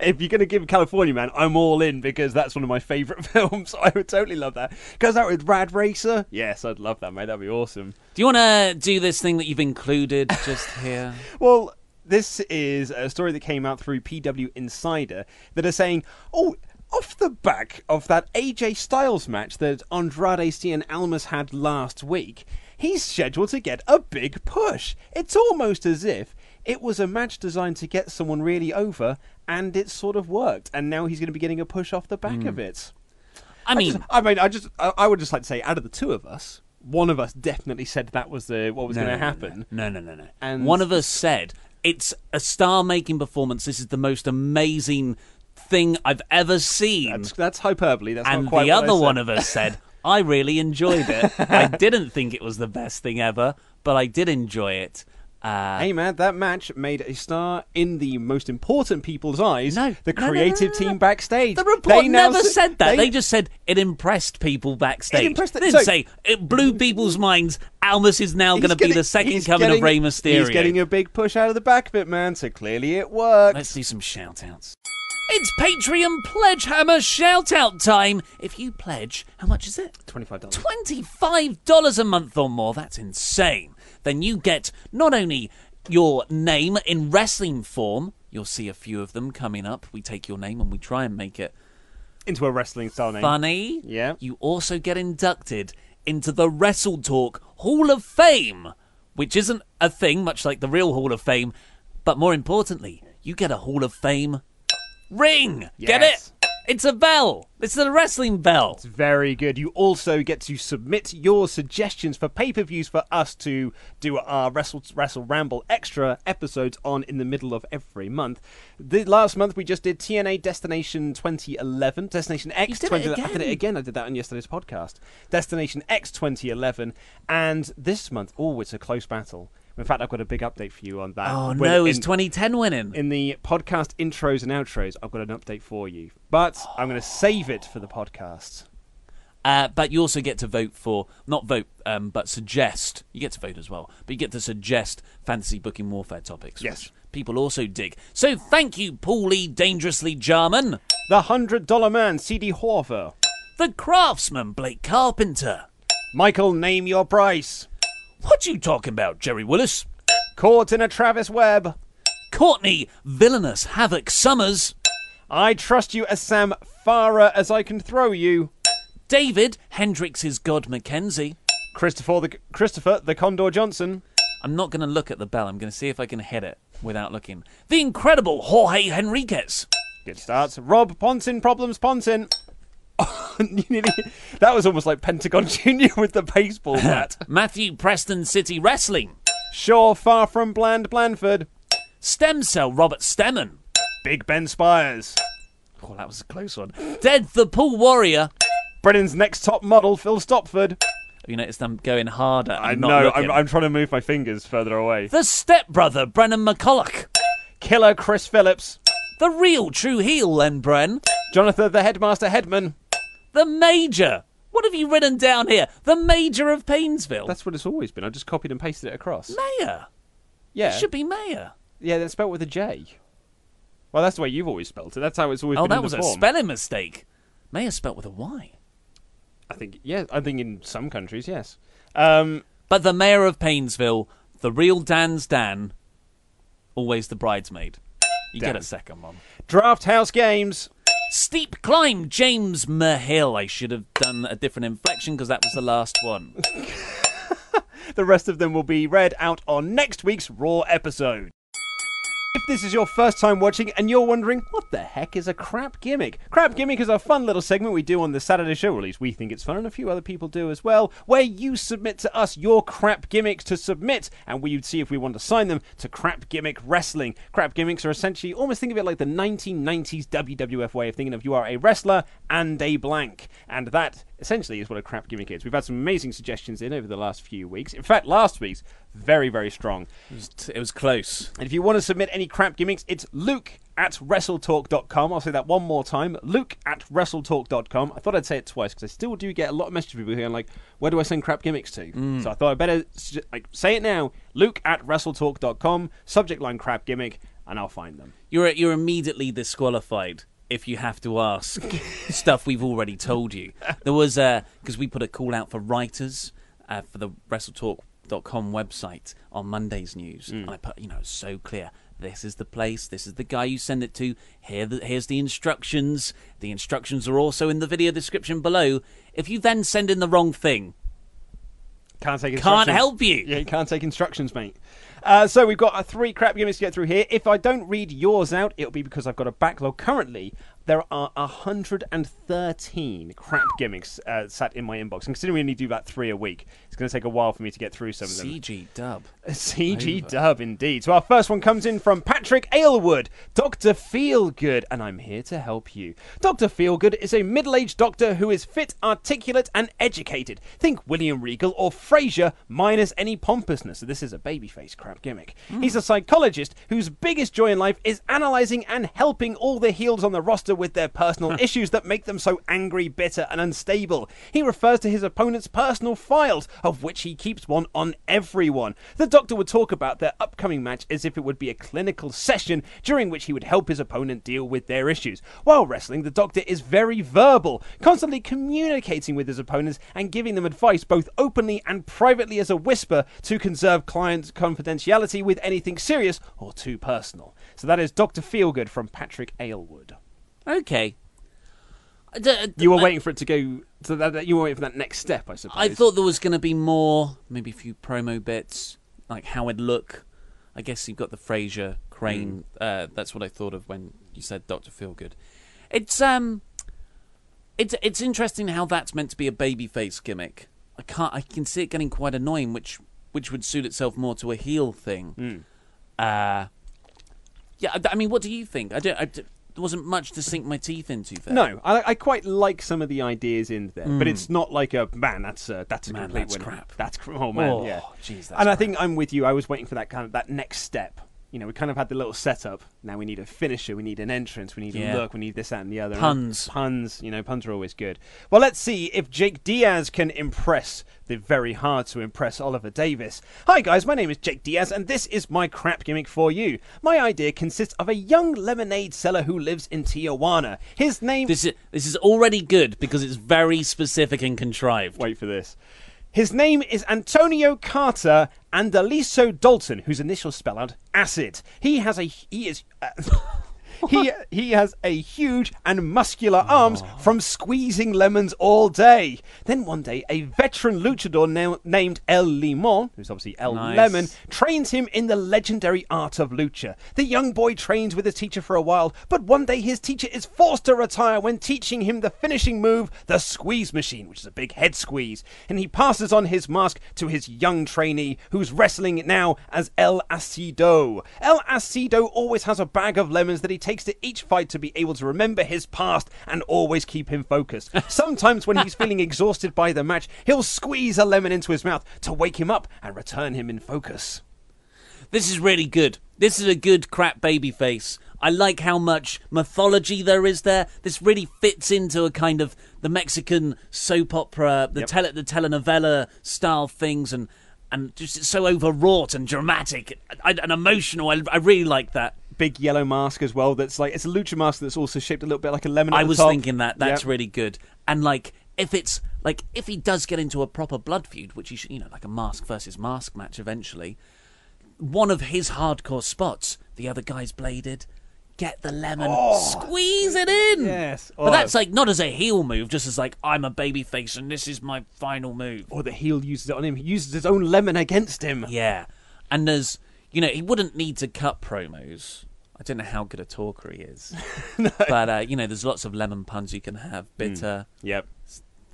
If you're going to give California Man, I'm all in because that's one of my favourite films. I would totally love that. Goes out with Rad Racer. Yes, I'd love that, mate. That'd be awesome. Do you want to do this thing that you've included just here? Well, this is a story that came out through PW Insider that are saying, oh, off the back of that AJ Styles match that Andrade and Almas had last week, he's scheduled to get a big push. It's almost as if it was a match designed to get someone really over, and it sort of worked. And now he's going to be getting a push off the back hmm. of it. I mean, just- I mean, I just, I, I would just like to say, out of the two of us, one of us definitely said that was the what was no, going to happen. No, no, no, no. And- One of us said it's a star-making performance. This is the most amazing thing I've ever seen. That's, that's hyperbole. That's and the other one of us said, I really enjoyed it. I didn't think it was the best thing ever, but I did enjoy it. Uh, Hey man, that match made a star in the most important people's eyes. No, the no, creative no, team backstage. the report They never s- said that. They, just said it impressed people backstage. It impressed They didn't so- say it blew people's minds. Almas is now going to be the second coming getting- of Rey Mysterio. He's getting a big push out of the back of it, man. So clearly it worked. Let's do some shout outs. It's Patreon Pledge Hammer shout out time. If you pledge, how much is it? Twenty-five dollars. $25 a month or more, that's insane. Then you get not only your name in wrestling form, you'll see a few of them coming up. We take your name and we try and make it Into a wrestling style name. funny. Yeah. You also get inducted into the Wrestle Talk Hall of Fame, which isn't a thing, much like the real Hall of Fame, but more importantly, you get a Hall of Fame ring. Get it? It's a bell. It's a wrestling bell. It's very good. You also get to submit your suggestions for pay-per-views for us to do our Wrestle Wrestle Ramble extra episodes on in the middle of every month. The last month we just did TNA Destination 2011, Destination X. did 20 I did again. it again. I did that on yesterday's podcast. Destination X 2011, and this month, oh, it's a close battle. In fact, I've got a big update for you on that. Oh When- no, is 2010 winning? in the podcast intros and outros, I've got an update for you, but I'm going to save it for the podcast. Uh, but you also get to vote for, not vote, um, but suggest. You get to vote as well, but you get to suggest fantasy booking warfare topics. Yes. people also dig. So thank you, Paulie Dangerously Jarman, The Hundred Dollar Man, CD Horver. the Craftsman Blake Carpenter. Michael, name your price. What you talking about, Jerry Willis? Caught in a Travis Webb. Courtney Villainous Havoc Summers. I trust you as Sam Farah as I can throw you. David Hendricks' God Mackenzie. Christopher the Christopher the Condor Johnson. I'm not going to look at the bell. I'm going to see if I can hit it without looking. The incredible Jorge Henriquez. Good starts. Rob Ponson Problems Ponson. That was almost like Pentagon Junior with the baseball bat. Matthew Preston City Wrestling. Shaw far from bland Blandford. Stem Cell Robert Stemmen. Big Ben Spires. Oh, that was a close one. Dead the Pool Warrior. Brennan's next top model Phil Stopford. Have you noticed I'm going harder? I know. I'm, I'm trying to move my fingers further away. The stepbrother Brennan McCulloch. Killer Chris Phillips. The real true heel Len Bren. Jonathan, the headmaster headman. The Major. What have you written down here? The Major of Painesville. That's what it's always been. I just copied and pasted it across. Mayor. Yeah. It should be Mayor. Yeah, that's spelled with a J. Well, that's the way you've always spelled it. That's how it's always Oh, been Oh, that was a spelling mistake. Mayor spelled with a Y. I think, yeah, I think in some countries, yes. Um, But the Mayor of Painesville, the real Dan's Dan, always the bridesmaid. You get a second one. Draft House Games. Steep climb, James Mahill. I should have done a different inflection because that was the last one. The rest of them will be read out on next week's Raw episode. If this is your first time watching and you're wondering, what the heck is a crap gimmick? Crap gimmick is a fun little segment we do on the Saturday show, or at least we think it's fun, and a few other people do as well, where you submit to us your crap gimmicks to submit, and we would see if we want to sign them to Crap Gimmick Wrestling. Crap gimmicks are essentially, almost think of it like the 1990s WWF way of thinking of you are a wrestler and a blank. And that essentially is what a crap gimmick is. We've had some amazing suggestions in over the last few weeks. In fact, last week's very, very strong. It was, it was close. And if you want to submit any crap gimmicks, it's luke at wrestletalk.com. I'll say that one more time. Luke at wrestletalk.com. I thought I'd say it twice because I still do get a lot of messages from people going like, where do I send crap gimmicks to? Mm. So I thought I'd better like say it now. Luke at wrestletalk.com. Subject line crap gimmick, and I'll find them. You're you're immediately disqualified if you have to ask stuff we've already told you. There was because we put a call out for writers uh, for the WrestleTalk.com website on Monday's news, and I put you know so clear. This is the place. This is the guy you send it to. Here, the, here's the instructions. The instructions are also in the video description below. If you then send in the wrong thing, Can't take instructions. Can't help you. Yeah, you can't take instructions, mate. Uh, so we've got uh, three crap gimmicks to get through here. If I don't read yours out, it'll be because I've got a backlog. Currently, there are 113 crap gimmicks uh, sat in my inbox. And considering we only do about three a week, it's going to take a while for me to get through some of them. CG dub. CG dub indeed. So our first one comes in from Patrick Aylward, Dr. Feelgood, and I'm here to help you. Dr. Feelgood is a middle-aged doctor who is fit, articulate, and educated. Think William Regal or Frasier minus any pompousness. So this is a babyface crap gimmick. Mm. He's a psychologist whose biggest joy in life is analyzing and helping all the heels on the roster with their personal issues that make them so angry, bitter, and unstable. He refers to his opponent's personal files, of which he keeps one on everyone. The doctor would talk about their upcoming match as if it would be a clinical session during which he would help his opponent deal with their issues. While wrestling, the doctor is very verbal, constantly communicating with his opponents and giving them advice both openly and privately as a whisper to conserve client confidentiality with anything serious or too personal. So that is Dr. Feelgood from Patrick Aylward. Okay. Uh, I uh, d- You were I- waiting for it to go. So that, that- you were waiting for that next step, I suppose. I thought there was going to be more, maybe a few promo bits, like how it'd look. I guess you've got the Frasier Crane. Uh, that's what I thought of when you said Doctor Feelgood. It's um, it's it's interesting how that's meant to be a babyface gimmick. I can't. I can see it getting quite annoying, which which would suit itself more to a heel thing. Uh, yeah. I, I mean, what do you think? I don't. I wasn't much to sink my teeth into there. No, I, I quite like some of the ideas in there, but it's mm. not like a man. That's a, that's a Man, complete that's winner. crap. That's cr- oh man, Oh, yeah. jeez, and I think I'm with you. I was waiting for that kind of that next step. You know, we kind of had the little setup. Now we need a finisher. We need an entrance. We need Yeah. a look. We need this, that, and the other. Puns. puns. You know, puns are always good. Well, let's see if Jake Diaz can impress the very hard to impress Oliver Davis. Hi guys, my name is Jake Diaz, and this is my crap gimmick for you. My idea consists of a young lemonade seller who lives in Tijuana. His name. This is this is already good because it's very specific and contrived. Wait for this. His name is Antonio Carter Andaliso Dalton, whose initials spell out acid. He has a he is uh, he he has a huge and muscular arms from squeezing lemons all day. Then one day, a veteran luchador na- named El Limon, who's obviously El Nice. Lemon, trains him in the legendary art of lucha. The young boy trains with his teacher for a while, but one day his teacher is forced to retire when teaching him the finishing move, the squeeze machine, which is a big head squeeze. And he passes on his mask to his young trainee, who's wrestling now as El Acido. El Acido always has a bag of lemons that he takes to each fight to be able to remember his past and always keep him focused. Sometimes when he's feeling exhausted by the match, he'll squeeze a lemon into his mouth to wake him up and return him in focus. This is really good. This is a good crap baby face. I like how much mythology there is there. This really fits into a kind of the Mexican soap opera, the Yep. tele, the telenovela style things, and and just it's so overwrought and dramatic and, and emotional. I, I really like that. Big yellow mask as well. That's like it's a lucha mask that's also shaped a little bit like a lemon. I was top. thinking that that's Yep. really good. And like if it's like if he does get into a proper blood feud, which he should, you know, like a mask versus mask match eventually, one of his hardcore spots, the other guy's bladed. Get the lemon, oh. squeeze it in. Yes. but Oh. that's like not as a heel move, just as like I'm a baby face and this is my final move. Or the heel uses it on him. He uses his own lemon against him. Yeah, and there's you know he wouldn't need to cut promos. I don't know how good a talker he is, but uh, you know there's lots of lemon puns you can have. Bitter, Yep.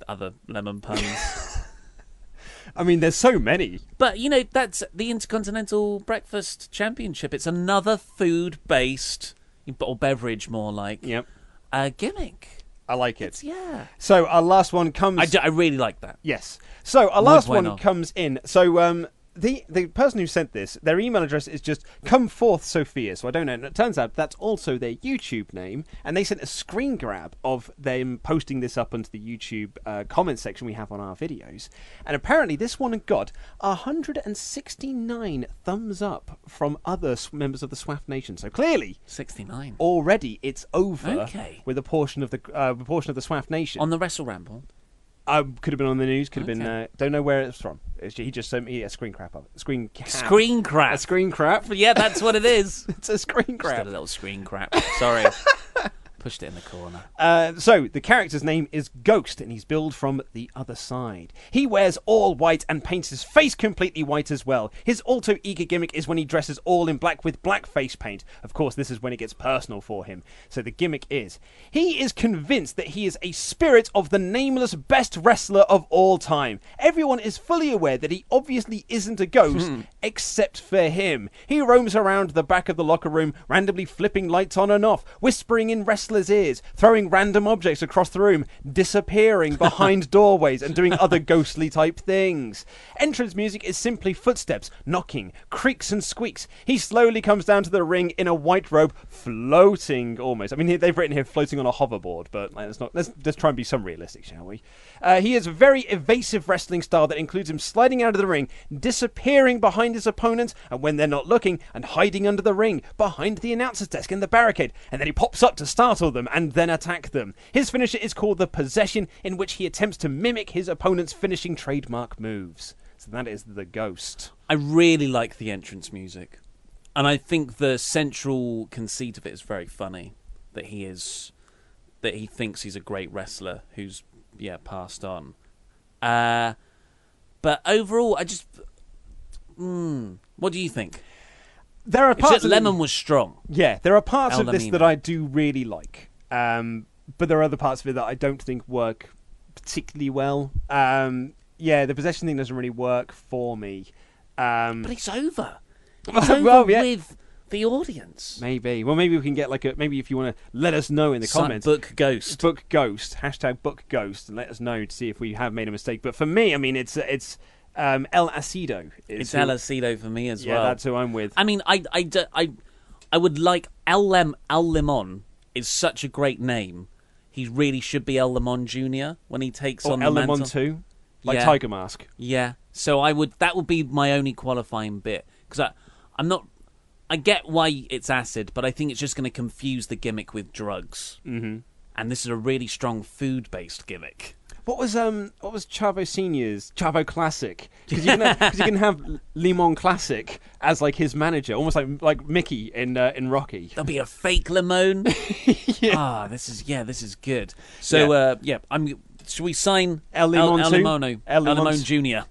other lemon puns. I mean, there's so many. but you know that's the Intercontinental Breakfast Championship. It's another food-based or beverage, more like Yep. uh, gimmick. I like it. It's yeah. So our last one comes. I, do- I really like that. Yes. So our last one comes in. So um, the the person who sent this, their email address is just come forth Sophia. So I don't know. And it turns out that's also their YouTube name, and they sent a screen grab of them posting this up onto the YouTube uh, comment section we have on our videos. And apparently, this one got 169 thumbs up from other members of the SWAF Nation. So clearly. Sixty-nine Already, it's over Okay. with a portion of the uh, a portion of the SWAF Nation. on the Wrestle Ramble. Um, could have been on the news. Could have been. Uh, don't know where it's from. It's, he just sent me a screen crap of it. Screen cap. Screen crap. A screen crap. Yeah, that's what it is. It's a screen Just crap. did a little screen crap. Sorry. Pushed it in the corner. Uh, so the character's name is Ghost, and he's billed from the other side. He wears all white and paints his face completely white as well. His alter ego gimmick is when he dresses all in black with black face paint. Of course, this is when it gets personal for him. So the gimmick is he is convinced that he is a spirit of the nameless best wrestler of all time. Everyone is fully aware that he obviously isn't a ghost, except for him. He roams around the back of the locker room, randomly flipping lights on and off, whispering in wrestlers' ears, throwing random objects across the room, disappearing behind doorways, and doing other ghostly type things. Entrance music is simply footsteps, knocking, creaks and squeaks. He slowly comes down to the ring in a white robe, floating almost. I mean, they've written here floating on a hoverboard, but let's not. Let's just try and be some realistic, shall we? Uh, he has a very evasive wrestling style that includes him sliding out of the ring, disappearing behind his opponents, and when they're not looking, and hiding under the ring, behind the announcer's desk in the barricade, and then he pops up to startle them and then attack them. His finisher is called the possession, in which he attempts to mimic his opponent's finishing trademark moves. So that is the ghost. I really like the entrance music, and I think the central conceit of it is very funny. That he is, that he thinks he's a great wrestler who's yeah passed on. Uh, but overall, I just, mm, what do you think? There are parts Lemon was strong. Yeah, there are parts El of this Lamino. that I do really like, um, but there are other parts of it that I don't think work particularly well. Um, yeah, the possession thing doesn't really work for me. Um, But it's over. It's over well, yeah. with the audience. maybe, well, maybe we can get like a maybe if you want to let us know in the comments. book Ghost. book ghost hashtag book ghost and let us know to see if we have made a mistake. But for me, I mean, it's it's um, El Acido. is It's who- El Acido for me as Yeah, well. that's who I'm with. I mean, I, I, I, I would like El Lem El Limon is such a great name. He really should be El Limon Junior when he takes or on El the Limon too, like Yeah. Tiger Mask. Yeah. So I would. That would be my only qualifying bit because I, I'm not. I get why it's acid, but I think it's just going to confuse the gimmick with drugs. Mm-hmm. And this is a really strong food-based gimmick. What was um what was Chavo Senior's Chavo Classic? Because you, can have- 'cause you can have Limon Classic as like his manager, almost like like Mickey in uh, in Rocky. There'll be a fake limon. Ah, this is yeah, this is good. So Yeah. uh, yeah, I'm. Should we sign El Limon El? Limono, El El Limon- Limon Junior?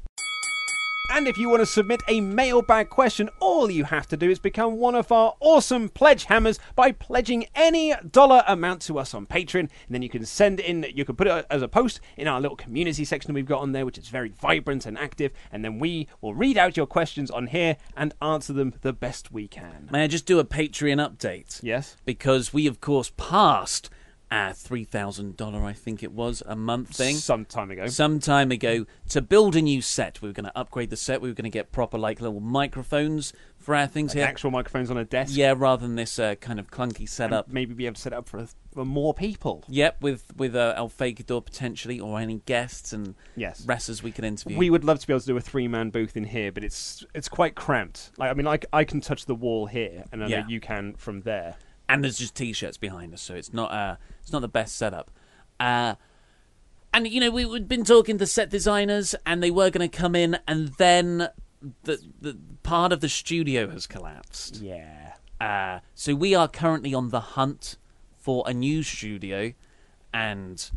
And if you want to submit a mailbag question, all you have to do is become one of our awesome pledge hammers by pledging any dollar amount to us on Patreon. And then you can send in, you can put it as a post in our little community section we've got on there, which is very vibrant and active. And then we will read out your questions on here and answer them the best we can. May I just do a Patreon update? Yes. Because we, of course, passed uh, three thousand dollar, I think it was, a month thing. Some time ago. Some time ago to build a new set. We were going to upgrade the set. We were going to get proper like little microphones for our things Like here. actual microphones on a desk. Yeah, rather than this uh, kind of clunky setup. Maybe be able to set it up for, for more people. Yep, with with uh, El Fakador potentially, or any guests and Yes. wrestlers we could interview. We would love to be able to do a three man booth in here, but it's it's quite cramped. Like I mean, I, I can touch the wall here, and I know Yeah. you can from there. And there's just t-shirts behind us, so it's not uh it's not the best setup. Uh, and you know we, we'd been talking to set designers, and they were going to come in, and then the the part of the studio has collapsed. Yeah. Uh, so we are currently on the hunt for a new studio, and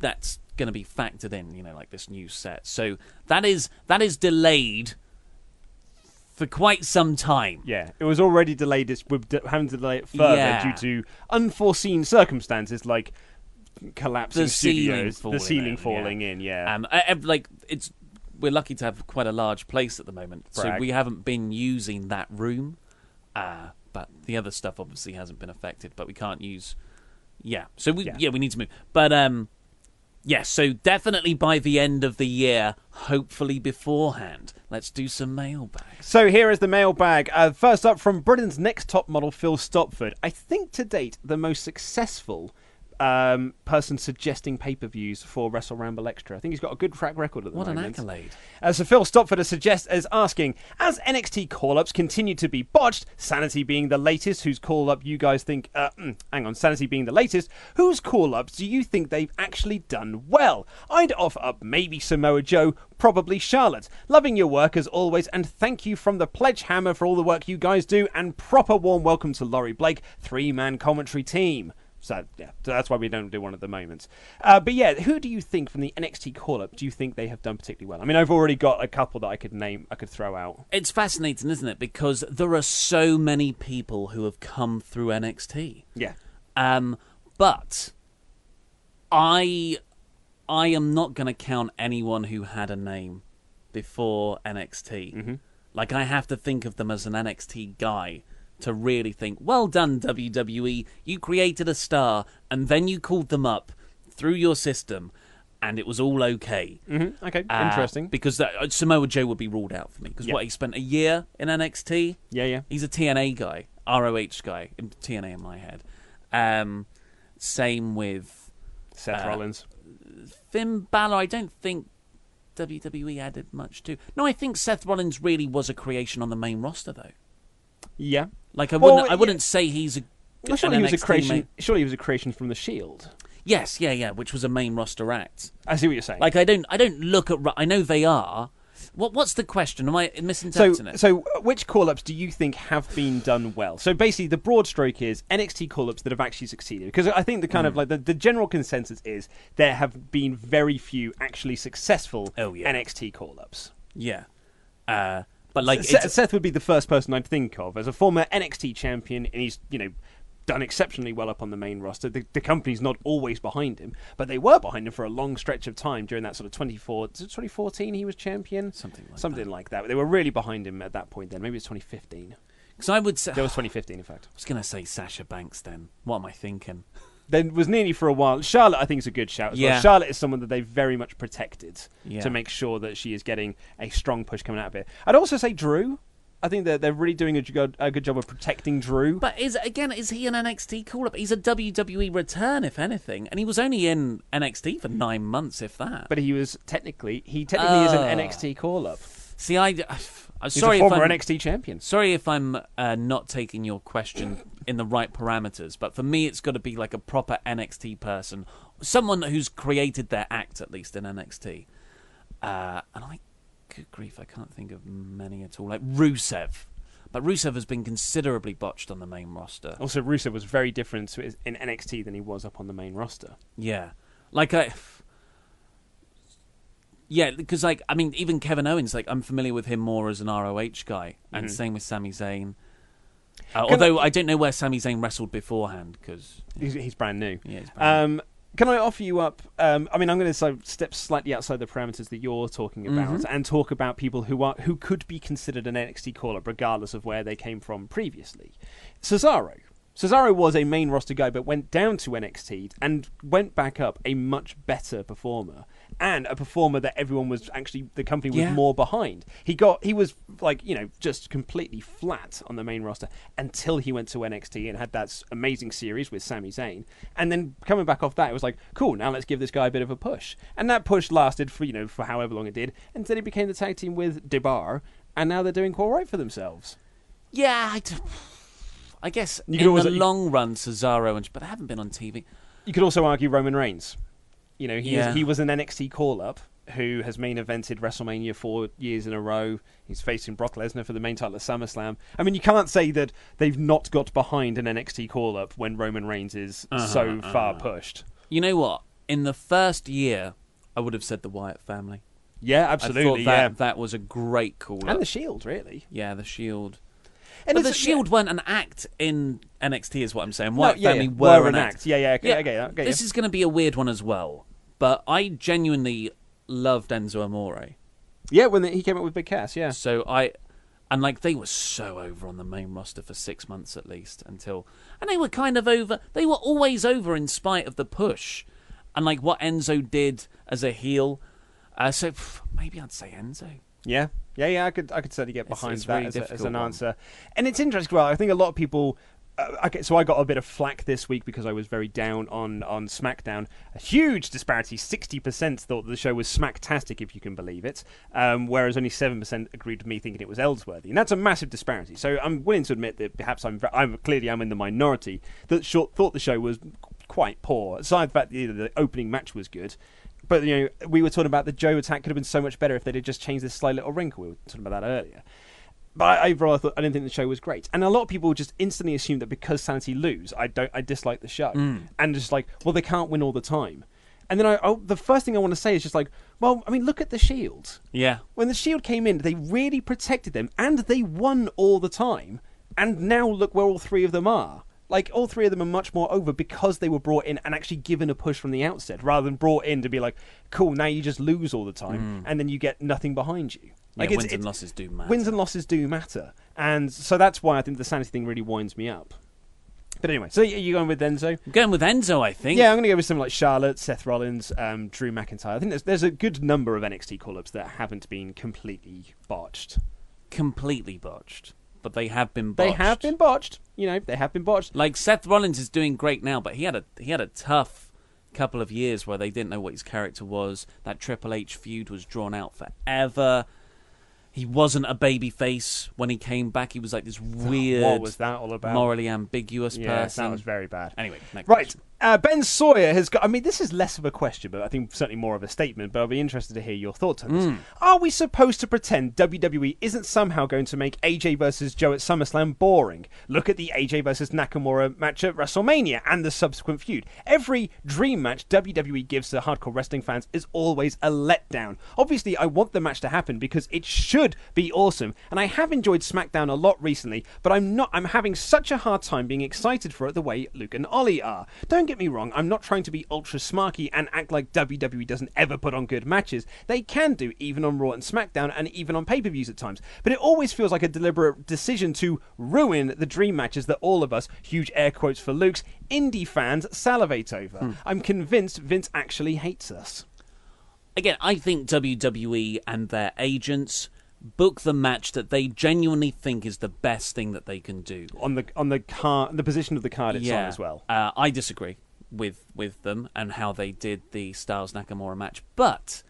that's going to be factored in. You know, like this new set. So that is that is delayed for quite some time. Yeah, it was already delayed. It's we're de- having to delay it further Yeah. due to unforeseen circumstances like collapsing the ceiling studios, falling the ceiling in, falling in. Yeah, Um, I, I- like it's we're lucky to have quite a large place at the moment, so Brag. we haven't been using that room. Uh, but the other stuff obviously hasn't been affected. But we can't use. Yeah, so we yeah, we need to move. But um, yeah, so definitely by the end of the year, hopefully beforehand, let's do some mailbags. So here is the mailbag. Uh, first up from Britain's next top model, Phil Stopford. I think to date the most successful um, person suggesting pay per views for Wrestle Ramble Extra. I think he's got a good track record at the What an moment. accolade! Uh, so Phil Stopford is, suggest- is asking, as NXT call-ups continue to be botched, Sanity being the latest, whose call-up you guys think, uh, mm, hang on, Sanity being the latest, whose call-ups do you think they've actually done well? I'd offer up maybe Samoa Joe, probably Charlotte. Loving your work as always, and thank you from the Pledge Hammer for all the work you guys do, and proper warm welcome to Laurie Blake, three-man commentary team. So yeah, so that's why we don't do one at the moment. Uh, but yeah, who do you think from the NXT call-up do you think they have done particularly well? I mean, I've already got a couple that I could name, I could throw out. It's fascinating, isn't it? Because there are so many people who have come through NXT. Yeah, Um, but I I am not going to count anyone who had a name before NXT. Mm-hmm. Like I have to think of them as an NXT guy to really think, well done WWE, you created a star and then you called them up through your system and it was all okay. mm-hmm. okay, Uh, interesting. Because that, uh, Samoa Joe would be ruled out for me. Because Yeah. what he spent a year in NXT. Yeah, yeah. He's a TNA guy, ROH guy, in TNA in my head. Um, same with Seth uh, Rollins. Finn Balor. I don't think WWE added much to. No, I think Seth Rollins really was a creation on the main roster, though. Yeah. Like I wouldn't, I wouldn't say he's a. Well, surely he was a creation. Surely he was a creation from the Shield. Yes, yeah, yeah, which was a main roster act. I see what you're saying. Like I don't, I don't look at. I know they are. What, what's the question? Am I so, misinterpreting it? so uh, which call-ups do you think have been done well? So basically, the broad stroke is NXT call-ups that have actually succeeded. Because I think the kind Hmm. of like the, the general consensus is there have been very few actually successful Oh, yeah. NXT call-ups. yeah, uh, but like Seth, it's- Seth would be the first person I'd think of as a former NXT champion, and he's you know done exceptionally well up on the main roster. The, the company's not always behind him, but they were behind him for a long stretch of time during that sort of 24, 2014 he was champion, Something like something that. like that. They were really behind him at that point. Then maybe it's 2015. Because I would say That was 2015, in fact. I was going to say Sasha Banks. Then what am I thinking? There was nearly for a while. Charlotte, I think, is a good shout. As Yeah. well. Charlotte is someone that they've very much protected Yeah. to make sure that she is getting a strong push coming out of it. I'd also say Drew. I think that they're really doing a good, a good job of protecting Drew. But is again, is he an NXT call up? He's a WWE return, if anything, and he was only in NXT for nine months, if that. But he was technically he technically is an Oh. NXT call up. See, I, I'm He's sorry a if I'm, NXT champion. Sorry if I'm uh, not taking your question in the right parameters, but for me, it's got to be like a proper NXT person, someone who's created their act at least in NXT. Uh, and I, good grief, I can't think of many at all. Like Rusev, but Rusev has been considerably botched on the main roster. Also, Rusev was very different in NXT than he was up on the main roster. Yeah, like I. Yeah, because like I mean, even Kevin Owens, like I'm familiar with him more as an ROH guy, and Mhm. same with Sami Zayn. Uh, Can I- although I, don't know where Sami Zayn wrestled beforehand, because He's, he's brand new. yeah, brand Um, can I offer you up? Um, I mean, I'm going to so step slightly outside the parameters that you're talking about Mhm. and talk about people who are who could be considered an NXT call up, regardless of where they came from previously. Cesaro. Cesaro was a main roster guy, but went down to NXT and went back up a much better performer and a performer that everyone was actually the company was Yeah. more behind. He got he was like you know just completely flat on the main roster until he went to NXT and had that amazing series with Sami Zayn, and then coming back off that, it was like cool. Now let's give this guy a bit of a push, and that push lasted for you know for however long it did, and then he became the tag team with the Bar, and now they're doing quite right for themselves. Yeah, I, d- I guess You in could always- the long run, Cesaro and but they haven't been on TV. You could also argue Roman Reigns. You know, he Yeah. is, he was an NXT call up who has main evented WrestleMania four years in a row. He's facing Brock Lesnar for the main title at SummerSlam. I mean, you can't say that they've not got behind an NXT call up when Roman Reigns is Uh-huh, so far pushed. You know what? In the first year, I would have said the Wyatt family. Yeah, I absolutely. thought that, yeah, that was a great call. and the Shield, really. yeah, the Shield. And but the it's- Shield weren't an act in NXT, is what I'm saying. No, yeah, family yeah. were, Were an an act. act. Yeah, yeah, okay, I get that, I get this you. is going to be a weird one as well. But I genuinely loved Enzo Amore. Yeah, when he came up with Big Cass, yeah. So I, and like they were so over on the main roster for six months at least until, and they were kind of over. They were always over in spite of the push, and like what Enzo did as a heel. Uh, so pff, maybe I'd say Enzo. Yeah, yeah, yeah. I could, I could certainly get behind it's that really as, a, as an one. answer. And it's interesting. Well, I think a lot of people. Uh, okay, so I got a bit of flack this week because I was very down on on SmackDown. A huge disparity. Sixty percent thought the show was smacktastic, if you can believe it, um, whereas only seven percent agreed with me thinking it was Ellsworthy, and that's a massive disparity. So I'm willing to admit that perhaps I'm, I'm clearly I'm in the minority that short, thought the show was quite poor. Aside from the fact that the opening match was good. But you know, we were talking about the Joe attack could have been so much better if they'd just changed this slight little wrinkle. We were talking about that earlier. But I, overall, I thought I didn't think the show was great, and a lot of people just instantly assume that because Sanity lose, I don't, I dislike the show, mm. and just like, well, they can't win all the time. And then I, oh, the first thing I want to say is just like, well, I mean, look at the Shield. Yeah, When the Shield came in, they really protected them, and they won all the time. And now look where all three of them are. Like all three of them are much more over because they were brought in and actually given a push from the outset, rather than brought in to be like, cool, now you just lose all the time, and then you get nothing behind you. Like yeah it's- wins and losses do matter. Wins and losses do matter, and so that's why I think the sanity thing really winds me up. But anyway, so y- you going with Enzo? I'm going with Enzo, I think. Yeah, I'm going to go with someone like Charlotte, Seth Rollins, um, Drew McIntyre. I think there's, there's a good number of NXT call-ups that haven't been completely botched. completely botched, but they have been. They botched. have been botched. You know, they have been botched. Like Seth Rollins is doing great now, but he had a he had a tough couple of years where they didn't know what his character was. That Triple H feud was drawn out forever. He wasn't a baby face when he came back. He was like this weird, What was that all about? morally ambiguous yeah, person. that was very bad. Anyway, next Right. question. Uh, ben Sawyer has got. I mean, this is less of a question, but I think certainly more of a statement. But I'll be interested to hear your thoughts on this. Hmm. Are we supposed to pretend WWE isn't somehow going to make AJ versus Joe at SummerSlam boring? Look at the AJ versus Nakamura match at WrestleMania and the subsequent feud. Every dream match WWE gives to hardcore wrestling fans is always a letdown. Obviously, I want the match to happen because it should be awesome, and I have enjoyed SmackDown a lot recently. But I'm not. I'm having such a hard time being excited for it the way Luke and Ollie are. Don't get me wrong. I'm not trying to be ultra smarky and act like WWE doesn't ever put on good matches. They can do even on Raw and SmackDown, and even on pay-per-views at times. But it always feels like a deliberate decision to ruin the dream matches that all of us, huge air quotes for Luke's, indie fans salivate over. Hmm. I'm convinced Vince actually hates us. Again, I think WWE and their agents book the match that they genuinely think is the best thing that they can do. on the on the car the position of the card it's on as well. Uh, I disagree with with them and how they did the Styles Nakamura match, but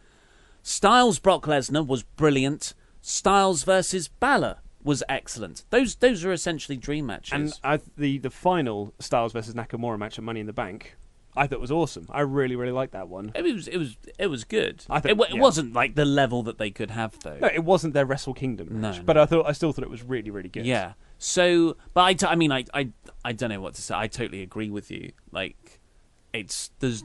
Styles Brock Lesnar was brilliant. Styles versus Balor was excellent. Those those are essentially dream matches. And I, the the final Styles versus Nakamura match at Money in the Bank, I thought was awesome. I really really liked that one. it was it was it was good. I think- it, it yeah. wasn't like the level that they could have though. No, it wasn't their Wrestle Kingdom match, No. but I thought I still thought it was really really good. Yeah. So, but I, t- I mean, I, I, I don't know what to say. I totally agree with you. Like, it's there's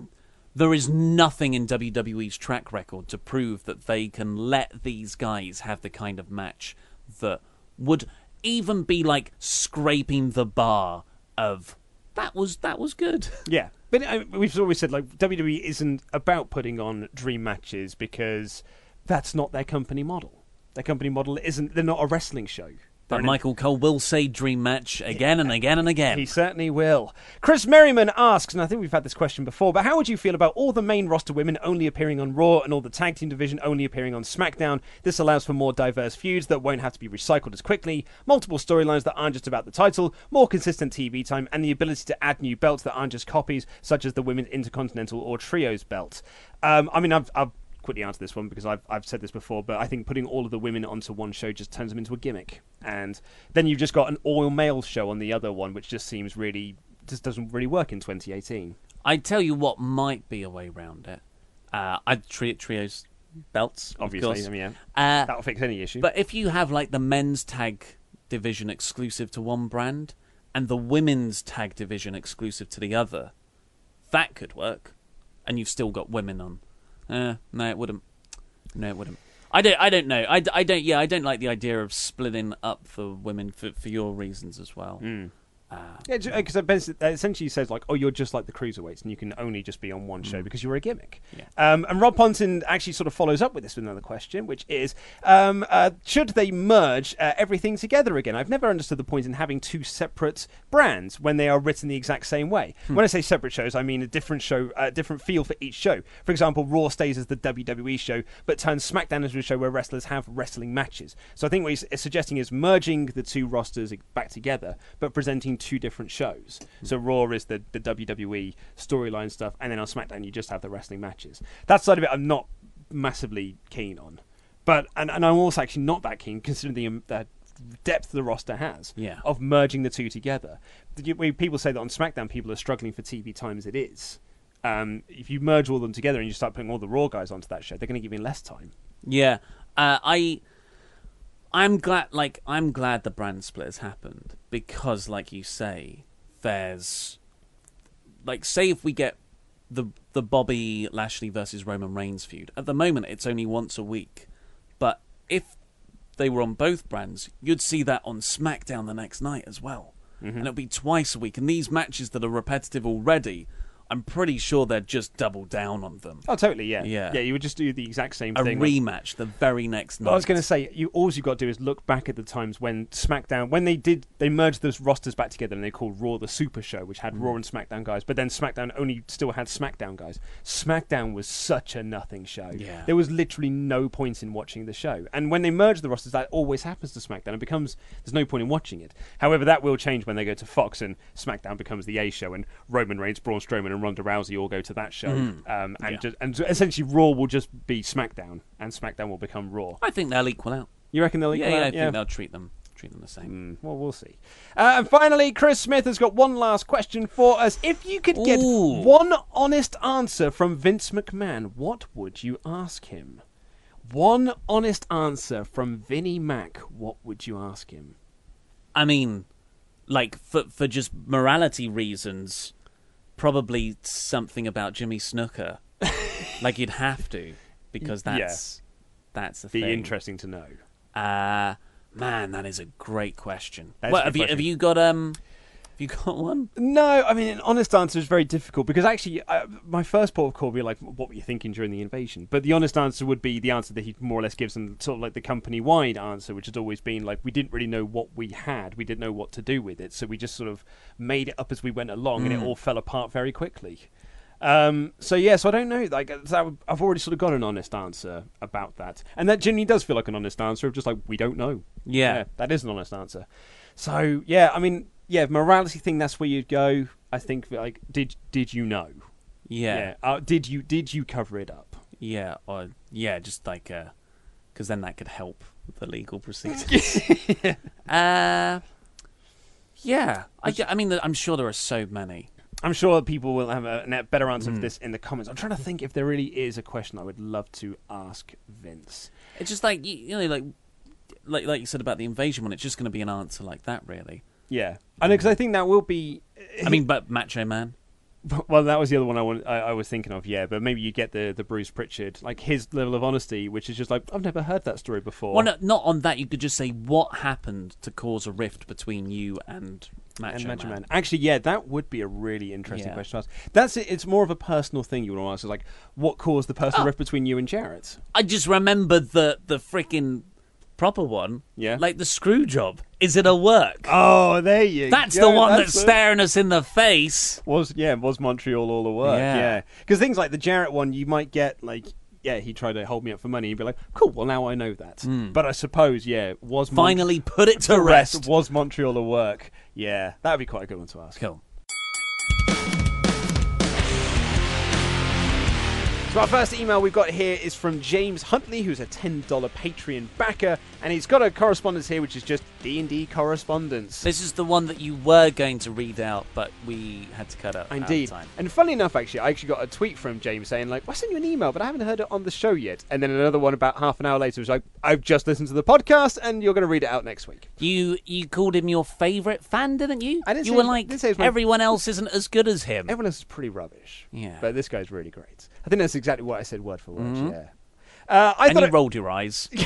there is nothing in WWE's track record to prove that they can let these guys have the kind of match that would even be like scraping the bar of that was that was good. Yeah, but I, we've always said like WWE isn't about putting on dream matches because that's not their company model. Their company model isn't. They're not a wrestling show. But Michael Cole will say dream match again and again and again. He certainly will. Chris Merriman asks, and I think we've had this question before, but how would you feel about all the main roster women only appearing on Raw and all the tag team division only appearing on SmackDown? This allows for more diverse feuds that won't have to be recycled as quickly, multiple storylines that aren't just about the title, more consistent TV time, and the ability to add new belts that aren't just copies, such as the Women's Intercontinental or Trios belt. Um, I mean, I've, I've quickly answer this one because I've, I've said this before, but I think putting all of the women onto one show just turns them into a gimmick. And then you've just got an all male show on the other one, which just seems really, just doesn't really work in 2018. I'd tell you what might be a way around it. Uh, I'd treat trios belts, Obviously. I mean, yeah. Uh, That'll fix any issue. But if you have like the men's tag division exclusive to one brand and the women's tag division exclusive to the other, that could work. And you've still got women on. Uh, no, it wouldn't. No, it wouldn't. I don't. I don't know. I, I don't. Yeah, I don't like the idea of splitting up for women for for your reasons as well. Yeah, because it essentially says like, oh, you're just like the cruiserweights, and you can only just be on one show because you're a gimmick. Um, and Rob Ponton actually sort of follows up with this with another question, which is, um, uh, should they merge uh, everything together again? I've never understood the point in having two separate brands when they are written the exact same way. When I say separate shows, I mean a different show, a different feel for each show. For example, Raw stays as the WWE show, but turns SmackDown into a show where wrestlers have wrestling matches. So I think what he's suggesting is merging the two rosters back together, but presenting two different shows. So Raw is the, the WWE storyline stuff, and then on SmackDown you just have the wrestling matches. That side of it I'm not massively keen on. But and, and I'm also actually not that keen considering the, um, the depth the roster has Yeah. of merging the two together. When people say that on SmackDown people are struggling for TV time as it is. Um, if you merge all of them together and you start putting all the Raw guys onto that show, they're going to give you less time. Yeah, uh, I, I'm glad. Like, I'm glad the brand split has happened because, like you say, there's, like, say if we get the the Bobby Lashley versus Roman Reigns feud. At the moment, it's only once a week, but if they were on both brands, you'd see that on SmackDown the next night as well, mm-hmm. and it'll be twice a week. And these matches that are repetitive already, I'm pretty sure they'd just double down on them. Oh, totally, yeah, Yeah. yeah. You would just do the exact same A thing. rematch the very next night. I was going to say, you all you've got to do is look back at the times when SmackDown, when they did, they merged those rosters back together and they called Raw the Super Show, which had Mm. Raw and SmackDown guys, but then SmackDown only still had SmackDown guys. SmackDown was such a nothing show. Yeah. There was literally no point in watching the show. And when they merge the rosters, that always happens to SmackDown. It becomes there's no point in watching it. However, that will change when they go to Fox and SmackDown becomes the A show, and Roman Reigns, Braun Strowman, and Ronda Rousey all go to that show. Mm. Um, and Yeah. just, and essentially, Raw will just be SmackDown, and SmackDown will become Raw. I think they'll equal out. You reckon they'll Yeah, equal yeah, I out? think they'll treat them treat them the same. Well, we'll see. Uh, and finally, Chris Smith has got one last question for us. If you could get Ooh. one honest answer from Vince McMahon, what would you ask him? One honest answer from Vinnie Mac, what would you ask him? I mean, like for for just morality reasons, probably something about Jimmy Snuka. like you'd have to because Yeah. that's that's the thing. Be thing. interesting to know. Uh man, that is a great question. What a have you have you got um have you got one? No, I mean, an honest answer is very difficult because actually, uh, my first port of call would be like, what were you thinking during the invasion? But the honest answer would be the answer that he more or less gives them, sort of like the company wide answer, which has always been like, we didn't really know what we had, we didn't know what to do with it, so we just sort of made it up as we went along, and it Mm. all fell apart very quickly. Um, so yeah, so I don't know. Like, so I've already sort of got an honest answer about that, and that genuinely does feel like an honest answer of just like we don't know. Yeah. that is an honest answer. So yeah, I mean, yeah, morality thing. That's where you'd go. I think like, did did you know? Yeah. Uh, did you did you cover it up? Yeah, or yeah, just like uh because then that could help the legal proceedings. uh, yeah. I, I mean, I'm sure there are so many. I'm sure people will have a, better answer for Mm. this in the comments. I'm trying to think if there really is a question I would love to ask Vince. It's just like you, you know, like like like you said about the invasion one. It's just going to be an answer like that, really. Yeah, I know because I think that will be. Uh, I mean, but Macho Man. Well, that was the other one I, want, I, I was thinking of. Yeah, but maybe you get the the Bruce Pritchard, like his level of honesty, which is just like I've never heard that story before. Well, no, not on that. You could just say what happened to cause a rift between you and Macho, and Macho Man. Man. Actually, yeah, that would be a really interesting Yeah. question to ask. That's it. It's more of a personal thing you want to ask. It's like, what caused the personal Oh. rift between you and Jarrett? I just remembered the the freaking proper one. Yeah. Like the screw job. Is it a work? Oh, there you That's go. the one that's, the- staring us in the face. Was yeah, was Montreal all the work? Yeah. Yeah, because things like the Jarrett one, you might get like. Yeah, he tried to hold me up for money. You'd be like, "Cool, well now I know that." Hmm. But I suppose, yeah, was Mont- Finally put it to to rest. Was Montreal a work? Yeah, that would be quite a good one to ask. Cool. So our first email we've got here is from James Huntley, who's a ten dollar Patreon backer, and he's got a correspondence here which is just D and D correspondence. This is the one that you were going to read out, but we had to cut out. out Indeed. time. And funny enough, actually, I actually got a tweet from James saying, like, I sent you an email, but I haven't heard it on the show yet. And then another one about half an hour later was like, I've just listened to the podcast and you're going to read it out next week. You you called him your favourite fan, didn't you? I didn't you say- were like didn't say it was my- everyone else isn't as good as him. Everyone else is pretty rubbish. Yeah. But this guy's really great. I think that's exactly what I said word for word, mm-hmm. yeah. Uh, I and thought you it- rolled your eyes.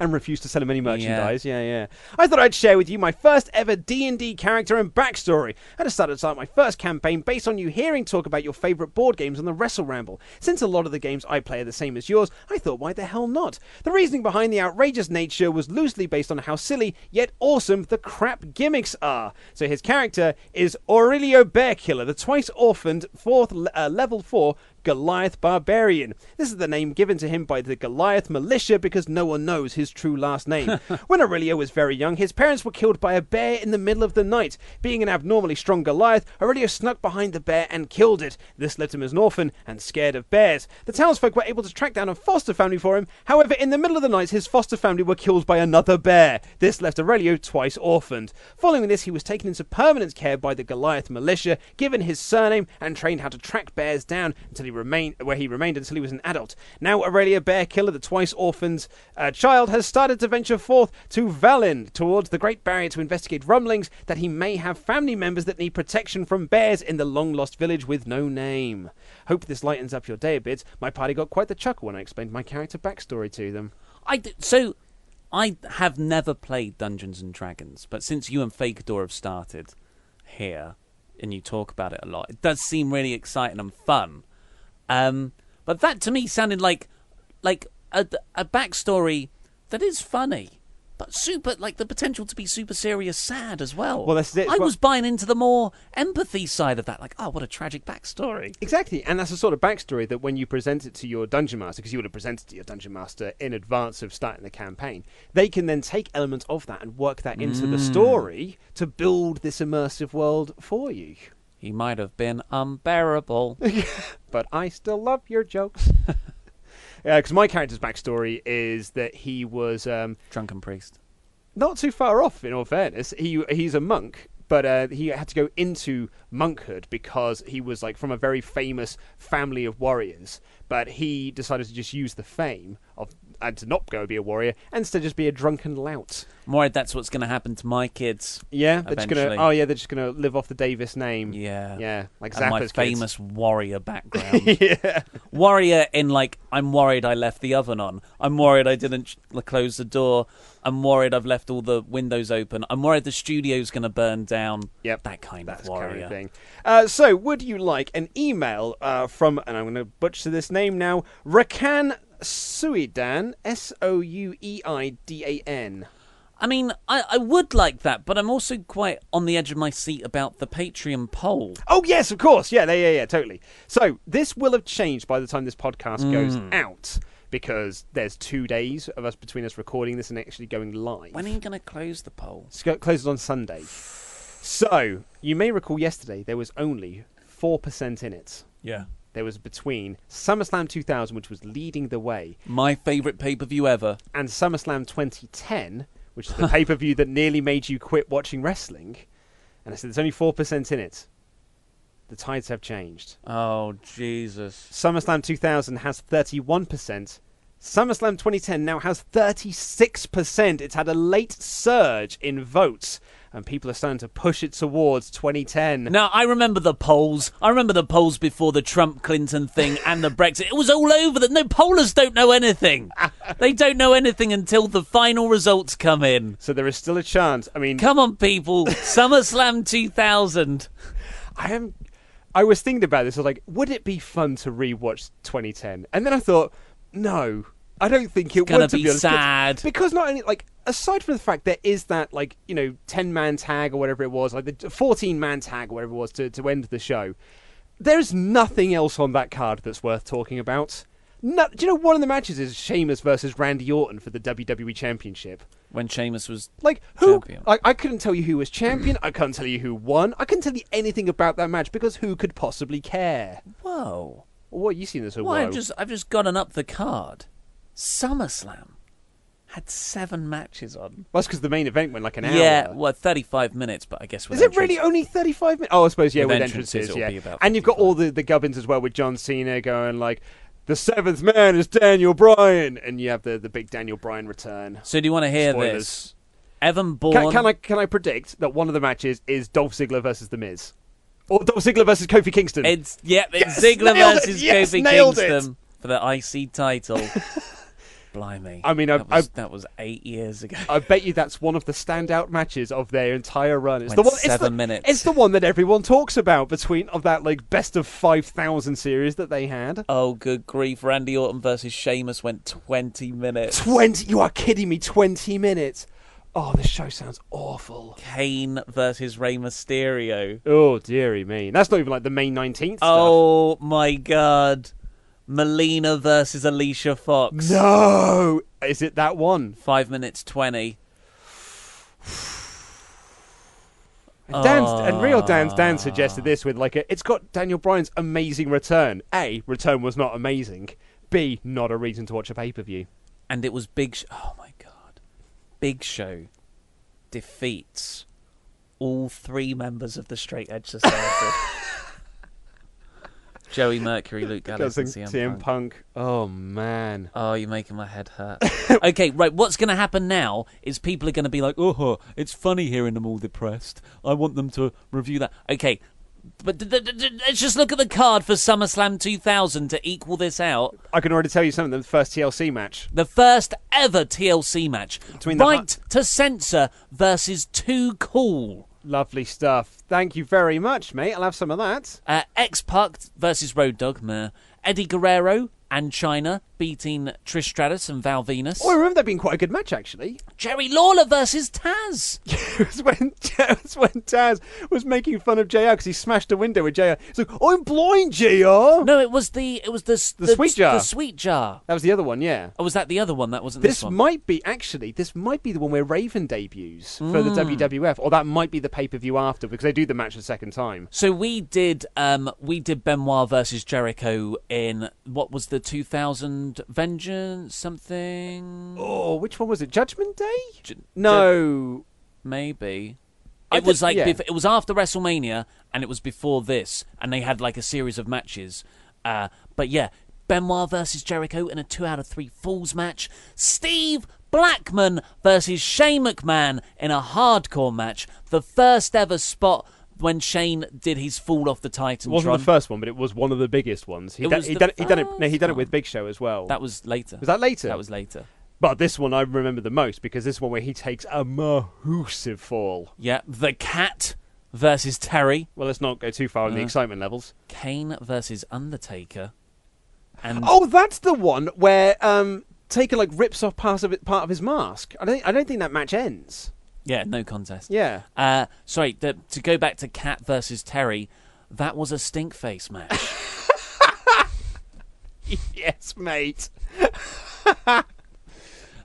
and refused to sell him any merchandise. Yeah. yeah, I thought I'd share with you my first ever D and D character and backstory. I decided to start my first campaign based on you hearing talk about your favourite board games on the Wrestle Ramble. Since a lot of the games I play are the same as yours, I thought, why the hell not? The reasoning behind the outrageous nature was loosely based on how silly yet awesome the crap gimmicks are. So his character is Aurelio Bearkiller, the twice orphaned fourth uh, level four Goliath Barbarian. This is the name given to him by the Goliath militia because no one knows his true last name. when Aurelio was very young, his parents were killed by a bear in the middle of the night. Being an abnormally strong Goliath, Aurelio snuck behind the bear and killed it. This left him as an orphan and scared of bears. The townsfolk were able to track down a foster family for him. However, in the middle of the night, his foster family were killed by another bear. This left Aurelio twice orphaned. Following this, he was taken into permanent care by the Goliath militia, given his surname, and trained how to track bears down until he remained where he remained until he was an adult. Now Aurelia Bear Killer, the twice orphaned uh, child, has started to venture forth to Valin towards the Great Barrier to investigate rumblings that he may have family members that need protection from bears in the long lost village with no name. Hope this lightens up your day a bit. My party got quite the chuckle when I explained my character backstory to them. I d- so I have never played Dungeons and Dragons, but since you and Fakador have started here and you talk about it a lot, it does seem really exciting and fun. Um, but that to me sounded like like a, a backstory that is funny, but super like the potential to be super serious, sad as well. Well, that's it. I Well- was buying into the more empathy side of that. Like, oh, what a tragic backstory. Exactly, and that's the sort of backstory that when you present it to your dungeon master, because you would have presented to your dungeon master in advance of starting the campaign, they can then take elements of that and work that into the story to build this immersive world for you. He might have been unbearable. But I still love your jokes. Yeah, because my character's backstory is that he was um, Drunken priest. not too far off. In all fairness, he he's a monk, but uh, he had to go into monkhood because he was like from a very famous family of warriors. But he decided to just use the fame of and to not go be a warrior and instead just be a drunken lout. I'm worried that's what's going to happen to my kids. Yeah, they're just gonna. Oh yeah, they're just gonna live off the Davis name. Yeah. yeah, like and my kids. famous warrior background. yeah. warrior in like, I'm worried I left the oven on. I'm worried I didn't sh- close the door. I'm worried I've left all the windows open. I'm worried the studio's going to burn down. Yep, that kind That's of the kind warrior. of thing. Uh, so, would you like an email uh, from, and I'm going to butcher this name now, Rakan Soueidan, S O U E I D A N. I mean, I, I would like that, but I'm also quite on the edge of my seat about the Patreon poll. Oh yes, of course. Yeah, yeah, yeah, yeah, totally. So this will have changed by the time this podcast goes Mm. out because there's two days of us between us recording this and actually going live. When are you going to close the poll? It's go- closes on Sunday. So you may recall yesterday there was only four percent in it. Yeah. There was between SummerSlam 2000, which was leading the way, My favourite pay per view ever. and SummerSlam 2010, which is the pay per view that nearly made you quit watching wrestling. And I said there's only four percent in it. The tides have changed. Oh, Jesus. SummerSlam 2000 has 31%. SummerSlam 2010 now has 36%. It's had a late surge in votes, and people are starting to push it towards 2010. Now, I remember the polls. I remember the polls before the Trump Clinton thing and the Brexit. It was all over. The no pollers don't know anything. they don't know anything until the final results come in. So there is still a chance. I mean, Come on, people. SummerSlam 2000. I am. I was thinking about this. I was like, would it be fun to rewatch 2010? And then I thought, no, I don't think it would to be honest, sad. because not only like aside from the fact there is that like you know ten man tag or whatever it was, like the fourteen man tag or whatever it was to to end the show. There's nothing else on that card that's worth talking about. No, do you know one of the matches is Sheamus versus Randy Orton for the WWE Championship? When Sheamus was Like who? Champion. Like I couldn't tell you who was champion. I couldn't tell you who won. I couldn't tell you anything about that match because who could possibly care? whoa. Well, what you seen this? a Well? I've just I've just gotten up the card. SummerSlam had seven matches on. Well, that's because the main event went like an hour. Yeah, well, thirty-five minutes, but I guess with Is it really only 35 minutes? Oh, I suppose, yeah, With with, entrances, entrances, yeah. And you've got all the, the gubbins as well with John Cena going like, the seventh man is Daniel Bryan. And you have the, the big Daniel Bryan return. So do you want to hear Spoilers. this? Evan Bourne. Can, can I can I predict that one of the matches is Dolph Ziggler versus The Miz? Or Dolph Ziggler versus Kofi Kingston? It's yeah, it's Yes, Ziggler nailed it, versus yes, Kofi nailed it. Kingston for the IC title. Blimey. I mean, that, I- was, I- that was eight years ago. I bet you that's one of the standout matches of their entire run. It's Went the one, it's seven the, minutes. It's the one that everyone talks about between of that like best of five thousand series that they had. oh, good grief! Randy Orton versus Sheamus went twenty minutes. Twenty? You are kidding me? Twenty minutes? Oh, this show sounds awful. Kane versus Rey Mysterio. Oh dearie me! That's not even like the May nineteenth. Oh my god. Melina versus Alicia Fox. no! Is it that one? Five minutes twenty. And Dan's, and real Dan's ah. Dan suggested this with like a, it's got Daniel Bryan's amazing return. A return was not amazing. B not a reason to watch a pay per view. And it was Big Sh- Oh my god. Big Show defeats all three members of the Straight Edge Society. Joey Mercury, Luke Gallows, and CM, CM Punk. Punk. Oh man. Oh, you're making my head hurt. okay, right. What's going to happen now is people are going to be like, "Oh, it's funny hearing them all depressed. I want them to review that." Okay, but d- d- d- let's just look at the card for SummerSlam 2000 to equal this out. I can already tell you something. The first TLC match. The first ever TLC match, Between the right to censor versus Too Cool. Lovely stuff. Thank you very much, mate. I'll have some of that. Uh, X Pac versus Road Dogg. Meh. Eddie Guerrero and Chyna beating Trish Stratus and Val Venis. Oh, I remember that being quite a good match, actually. Jerry Lawler versus Taz. it was when, it was when Taz was making fun of JR because he smashed a window with JR. He's like, I'm blind, JR. No, it was the it was the s- The sweet jar. The sweet jar. That was the other one, yeah. Oh, was that the other one? That wasn't This this, one. might be, actually, this might be the one where Raven debuts for the Mm. WWF, or that might be the pay per view after because they do the match a second time. so we did um we did Benoit versus Jericho in what was the 2000 Vengeance something Oh, which one was it? Judgment Day? J- No. maybe. I It was like yeah. bef- it was after WrestleMania and it was before this and they had like a series of matches. Uh but yeah, Benoit versus Jericho in a 2 out of 3 falls match. Steve Blackman versus Shane McMahon in a hardcore match. The first ever spot when Shane did his fall off the Titan. It wasn't the first one, but it was one of the biggest ones. He It done, he the done, he done it. No, he done it with. Big Show as well. That was later. was that later? That was later. But this one I remember the most because this one where he takes a massive fall. Yeah, the Kat versus Terri. Well, let's not go too far on the Uh. excitement levels. Kane versus Undertaker. And Oh, that's the one where um, Taker like rips off part of it, part of his mask. I don't. I don't think that match ends. Yeah, no contest. Yeah. Uh, sorry, the, to go back to Kat versus Terri, that was a stink face match. yes, mate. uh,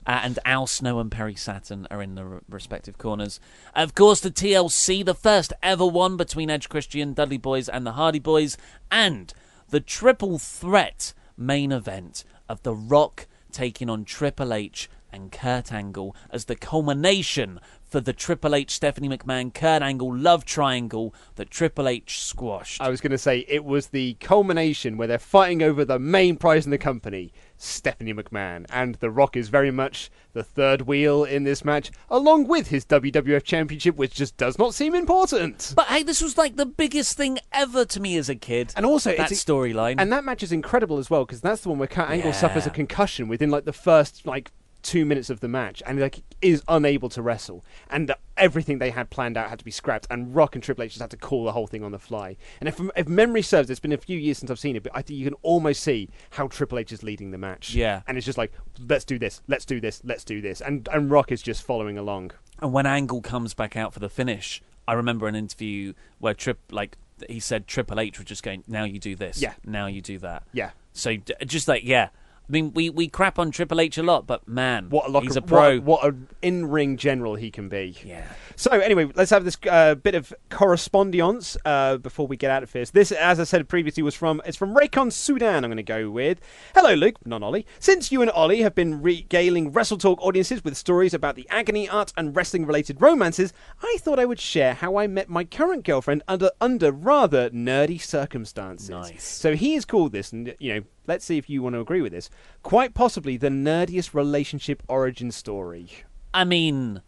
and Al Snow and Perry Saturn are in the r- respective corners. Of course, the TLC, the first ever one between Edge Christian, Dudley Boyz, and the Hardy Boyz, and the triple threat main event of The Rock taking on Triple H and Kurt Angle as the culmination for the Triple H Stephanie McMahon Kurt Angle love triangle that Triple H squashed. I was going to say it was the culmination where they're fighting over the main prize in the company, Stephanie McMahon, and The Rock is very much the third wheel in this match, along with his WWF Championship, which just does not seem important. But hey, this was like the biggest thing ever to me as a kid. And also, that storyline. And that match is incredible as well because that's the one where Kurt Angle Yeah. suffers a concussion within like the first like two minutes of the match and like is unable to wrestle, and everything they had planned out had to be scrapped, and Rock and Triple H just had to call the whole thing on the fly. And if if memory serves, it's been a few years since I've seen it, but I think you can almost see how Triple H is leading the match. Yeah. and it's just like let's do this, let's do this, let's do this, and and Rock is just following along. And when Angle comes back out for the finish, I remember an interview where Trip like he said Triple H was just going, "Now you do this, Yeah. now you do that." Yeah. So just like yeah, I mean we, we crap on Triple H a lot, but man, What a locker, he's a pro. What, what an in-ring general he can be. Yeah. So anyway, let's have this uh, bit of correspondence uh, before we get out of here. This, as I said previously, was from it's from Rakan Soueidan. I'm going to go with hello, Luke, not Ollie. Since you and Ollie have been regaling Wrestle Talk audiences with stories about the agony art and wrestling-related romances, I thought I would share how I met my current girlfriend under under rather nerdy circumstances. Nice. So he has called this, and you know, let's see if you want to agree with this. Quite possibly the nerdiest relationship origin story. I mean,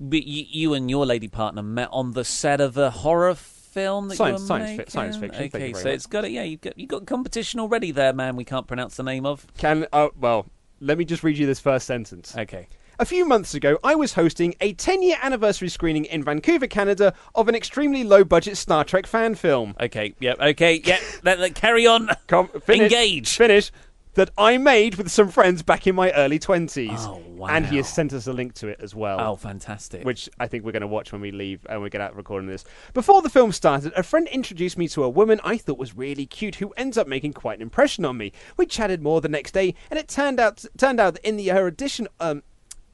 but you, you and your lady partner met on the set of a horror film that Science- science fi- science fiction, thank you Okay, so much. it's got it. Yeah, you got you got competition already there, man. We can't pronounce the name of. Can oh well, let me just read you this first sentence. Okay. A few months ago, I was hosting a 10 year anniversary screening in Vancouver, Canada of an extremely low budget Star Trek fan film. Okay. Yep. Okay. Yep. let, let- carry on. Com- finish, Engage. Finish. That I made with some friends back in my early 20s. Oh, wow. And he has sent us a link to it as well. Oh, fantastic. Which I think we're going to watch when we leave and we get out recording this. Before the film started, a friend introduced me to a woman I thought was really cute who ends up making quite an impression on me. We chatted more the next day, and it turned out turned out that in the her addition um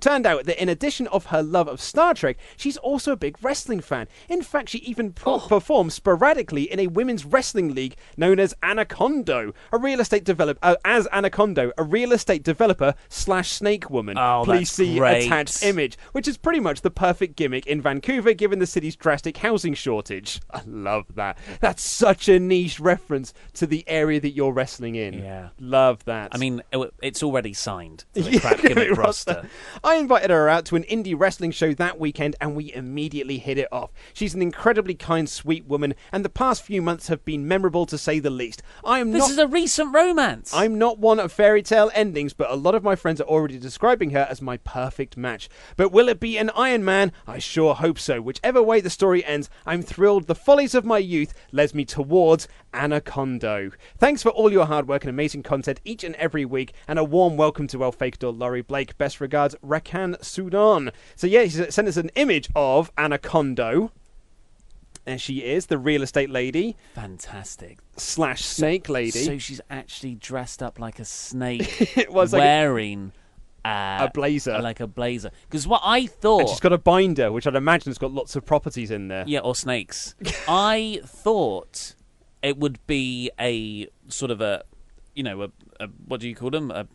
Turned out that in addition of her love of Star Trek, she's also a big wrestling fan. In fact, she even pro- performs sporadically in a women's wrestling league known as Anacondo, a real estate developer. Uh, as Anacondo, a real estate developer slash snake woman. Oh, Please see great. attached image, which is pretty much the perfect gimmick in Vancouver given the city's drastic housing shortage. I love that. That's such a niche reference to the area that you're wrestling in. Yeah. Love that. I mean, it's already signed. To the Yeah, crap gimmick gimmick roster. roster. I invited her out to an indie wrestling show that weekend and we immediately hit it off. She's an incredibly kind, sweet woman, and the past few months have been memorable to say the least. I am This not is a recent romance. I'm not one of fairy tale endings, but a lot of my friends are already describing her as my perfect match. But will it be an Iron Man? I sure hope so. Whichever way the story ends, I'm thrilled the follies of my youth led me towards Anacondo. Thanks for all your hard work and amazing content each and every week, and a warm welcome to El Fakador Laurie Blake. Best regards, Rakan Soueidan. So yeah, he sent us an image of Anacondo. There she is the real estate lady Fantastic. slash snake lady. So she's actually dressed up like a snake, It was like a- wearing uh, a blazer. like a blazer. Because what I thought, And she's got a binder, which I'd imagine has got lots of properties in there. yeah, or snakes. I thought it would be a sort of a, you know, a, a what do you call them? A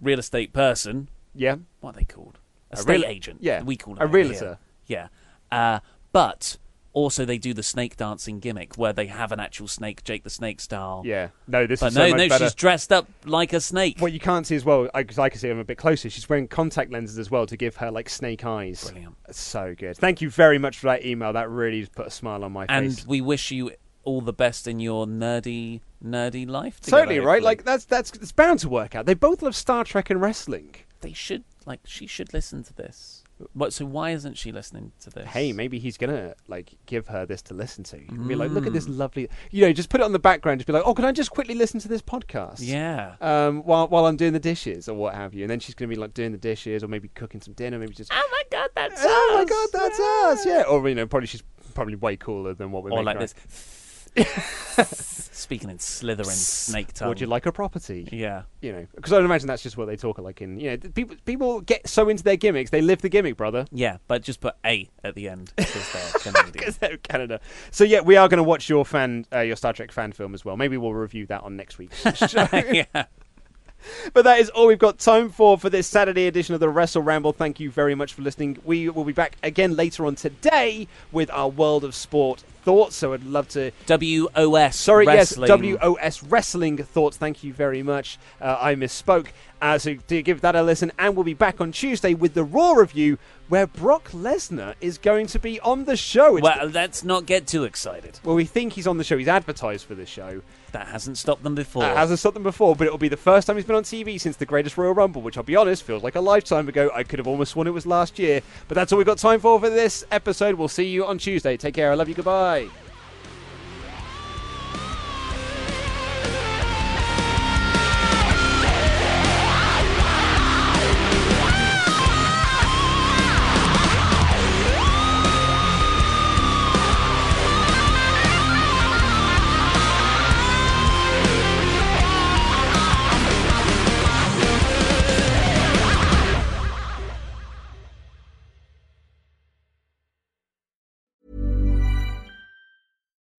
real estate person. Yeah. What are they called? A, A state real- agent. yeah, we call them a realtor. Yeah, uh, but also they do the snake dancing gimmick where they have an actual snake, Jake the Snake style. Yeah. No, this But is no, so much no, better. she's dressed up like a snake. What you can't see as well, because I can see them a bit closer, she's wearing contact lenses as well to give her like snake eyes. Brilliant. So good. Thank you very much for that email. That really put a smile on my face. and we wish you all the best in your nerdy, nerdy life. together, Totally right. hopefully. Like that's that's it's bound to work out. They both love Star Trek and wrestling. They should, like, she should listen to this. What? So why isn't she listening to this? Hey, maybe he's gonna like give her this to listen to. Be like, look at this lovely. You know, just put it on the background. Just be like, oh, can I just quickly listen to this podcast? Yeah. um, while while I'm doing the dishes or what have you, and then she's gonna be like doing the dishes or maybe cooking some dinner, maybe just Oh my god, that's oh my us. god, that's us, yeah. Or you know, probably she's probably way cooler than what we're Or making like her. this. Speaking in Slytherin snake tongue. Would you like a property? Yeah. You know, because I'd imagine that's just what they talk like in. You know, people people get so into their gimmicks, they live the gimmick, brother. Yeah, but just put A at the end because they're Canadian. They're Canada. So yeah, we are going to watch your fan, uh, your Star Trek fan film as well. Maybe we'll review that on next week's show. yeah. But that is all we've got time for for this Saturday edition of the Wrestle Ramble. Thank you very much for listening. We will be back again later on today with our World of Sport thoughts. So I'd love to. WOS. Sorry, Wrestling. yes, WOS Wrestling Thoughts. Thank you very much. Uh, I misspoke. Uh, so do give that a listen, and we'll be back on Tuesday with the Raw review, where Brock Lesnar is going to be on the show. It's- Well, let's not get too excited. well, we think he's on the show. He's advertised for the show. That hasn't stopped them before. That hasn't stopped them before, but it'll be the first time he's been on TV since the Greatest Royal Rumble, which I'll be honest feels like a lifetime ago. I could have almost sworn it was last year, but that's all we've got time for for this episode. We'll see you on Tuesday. Take care. I love you. Goodbye play.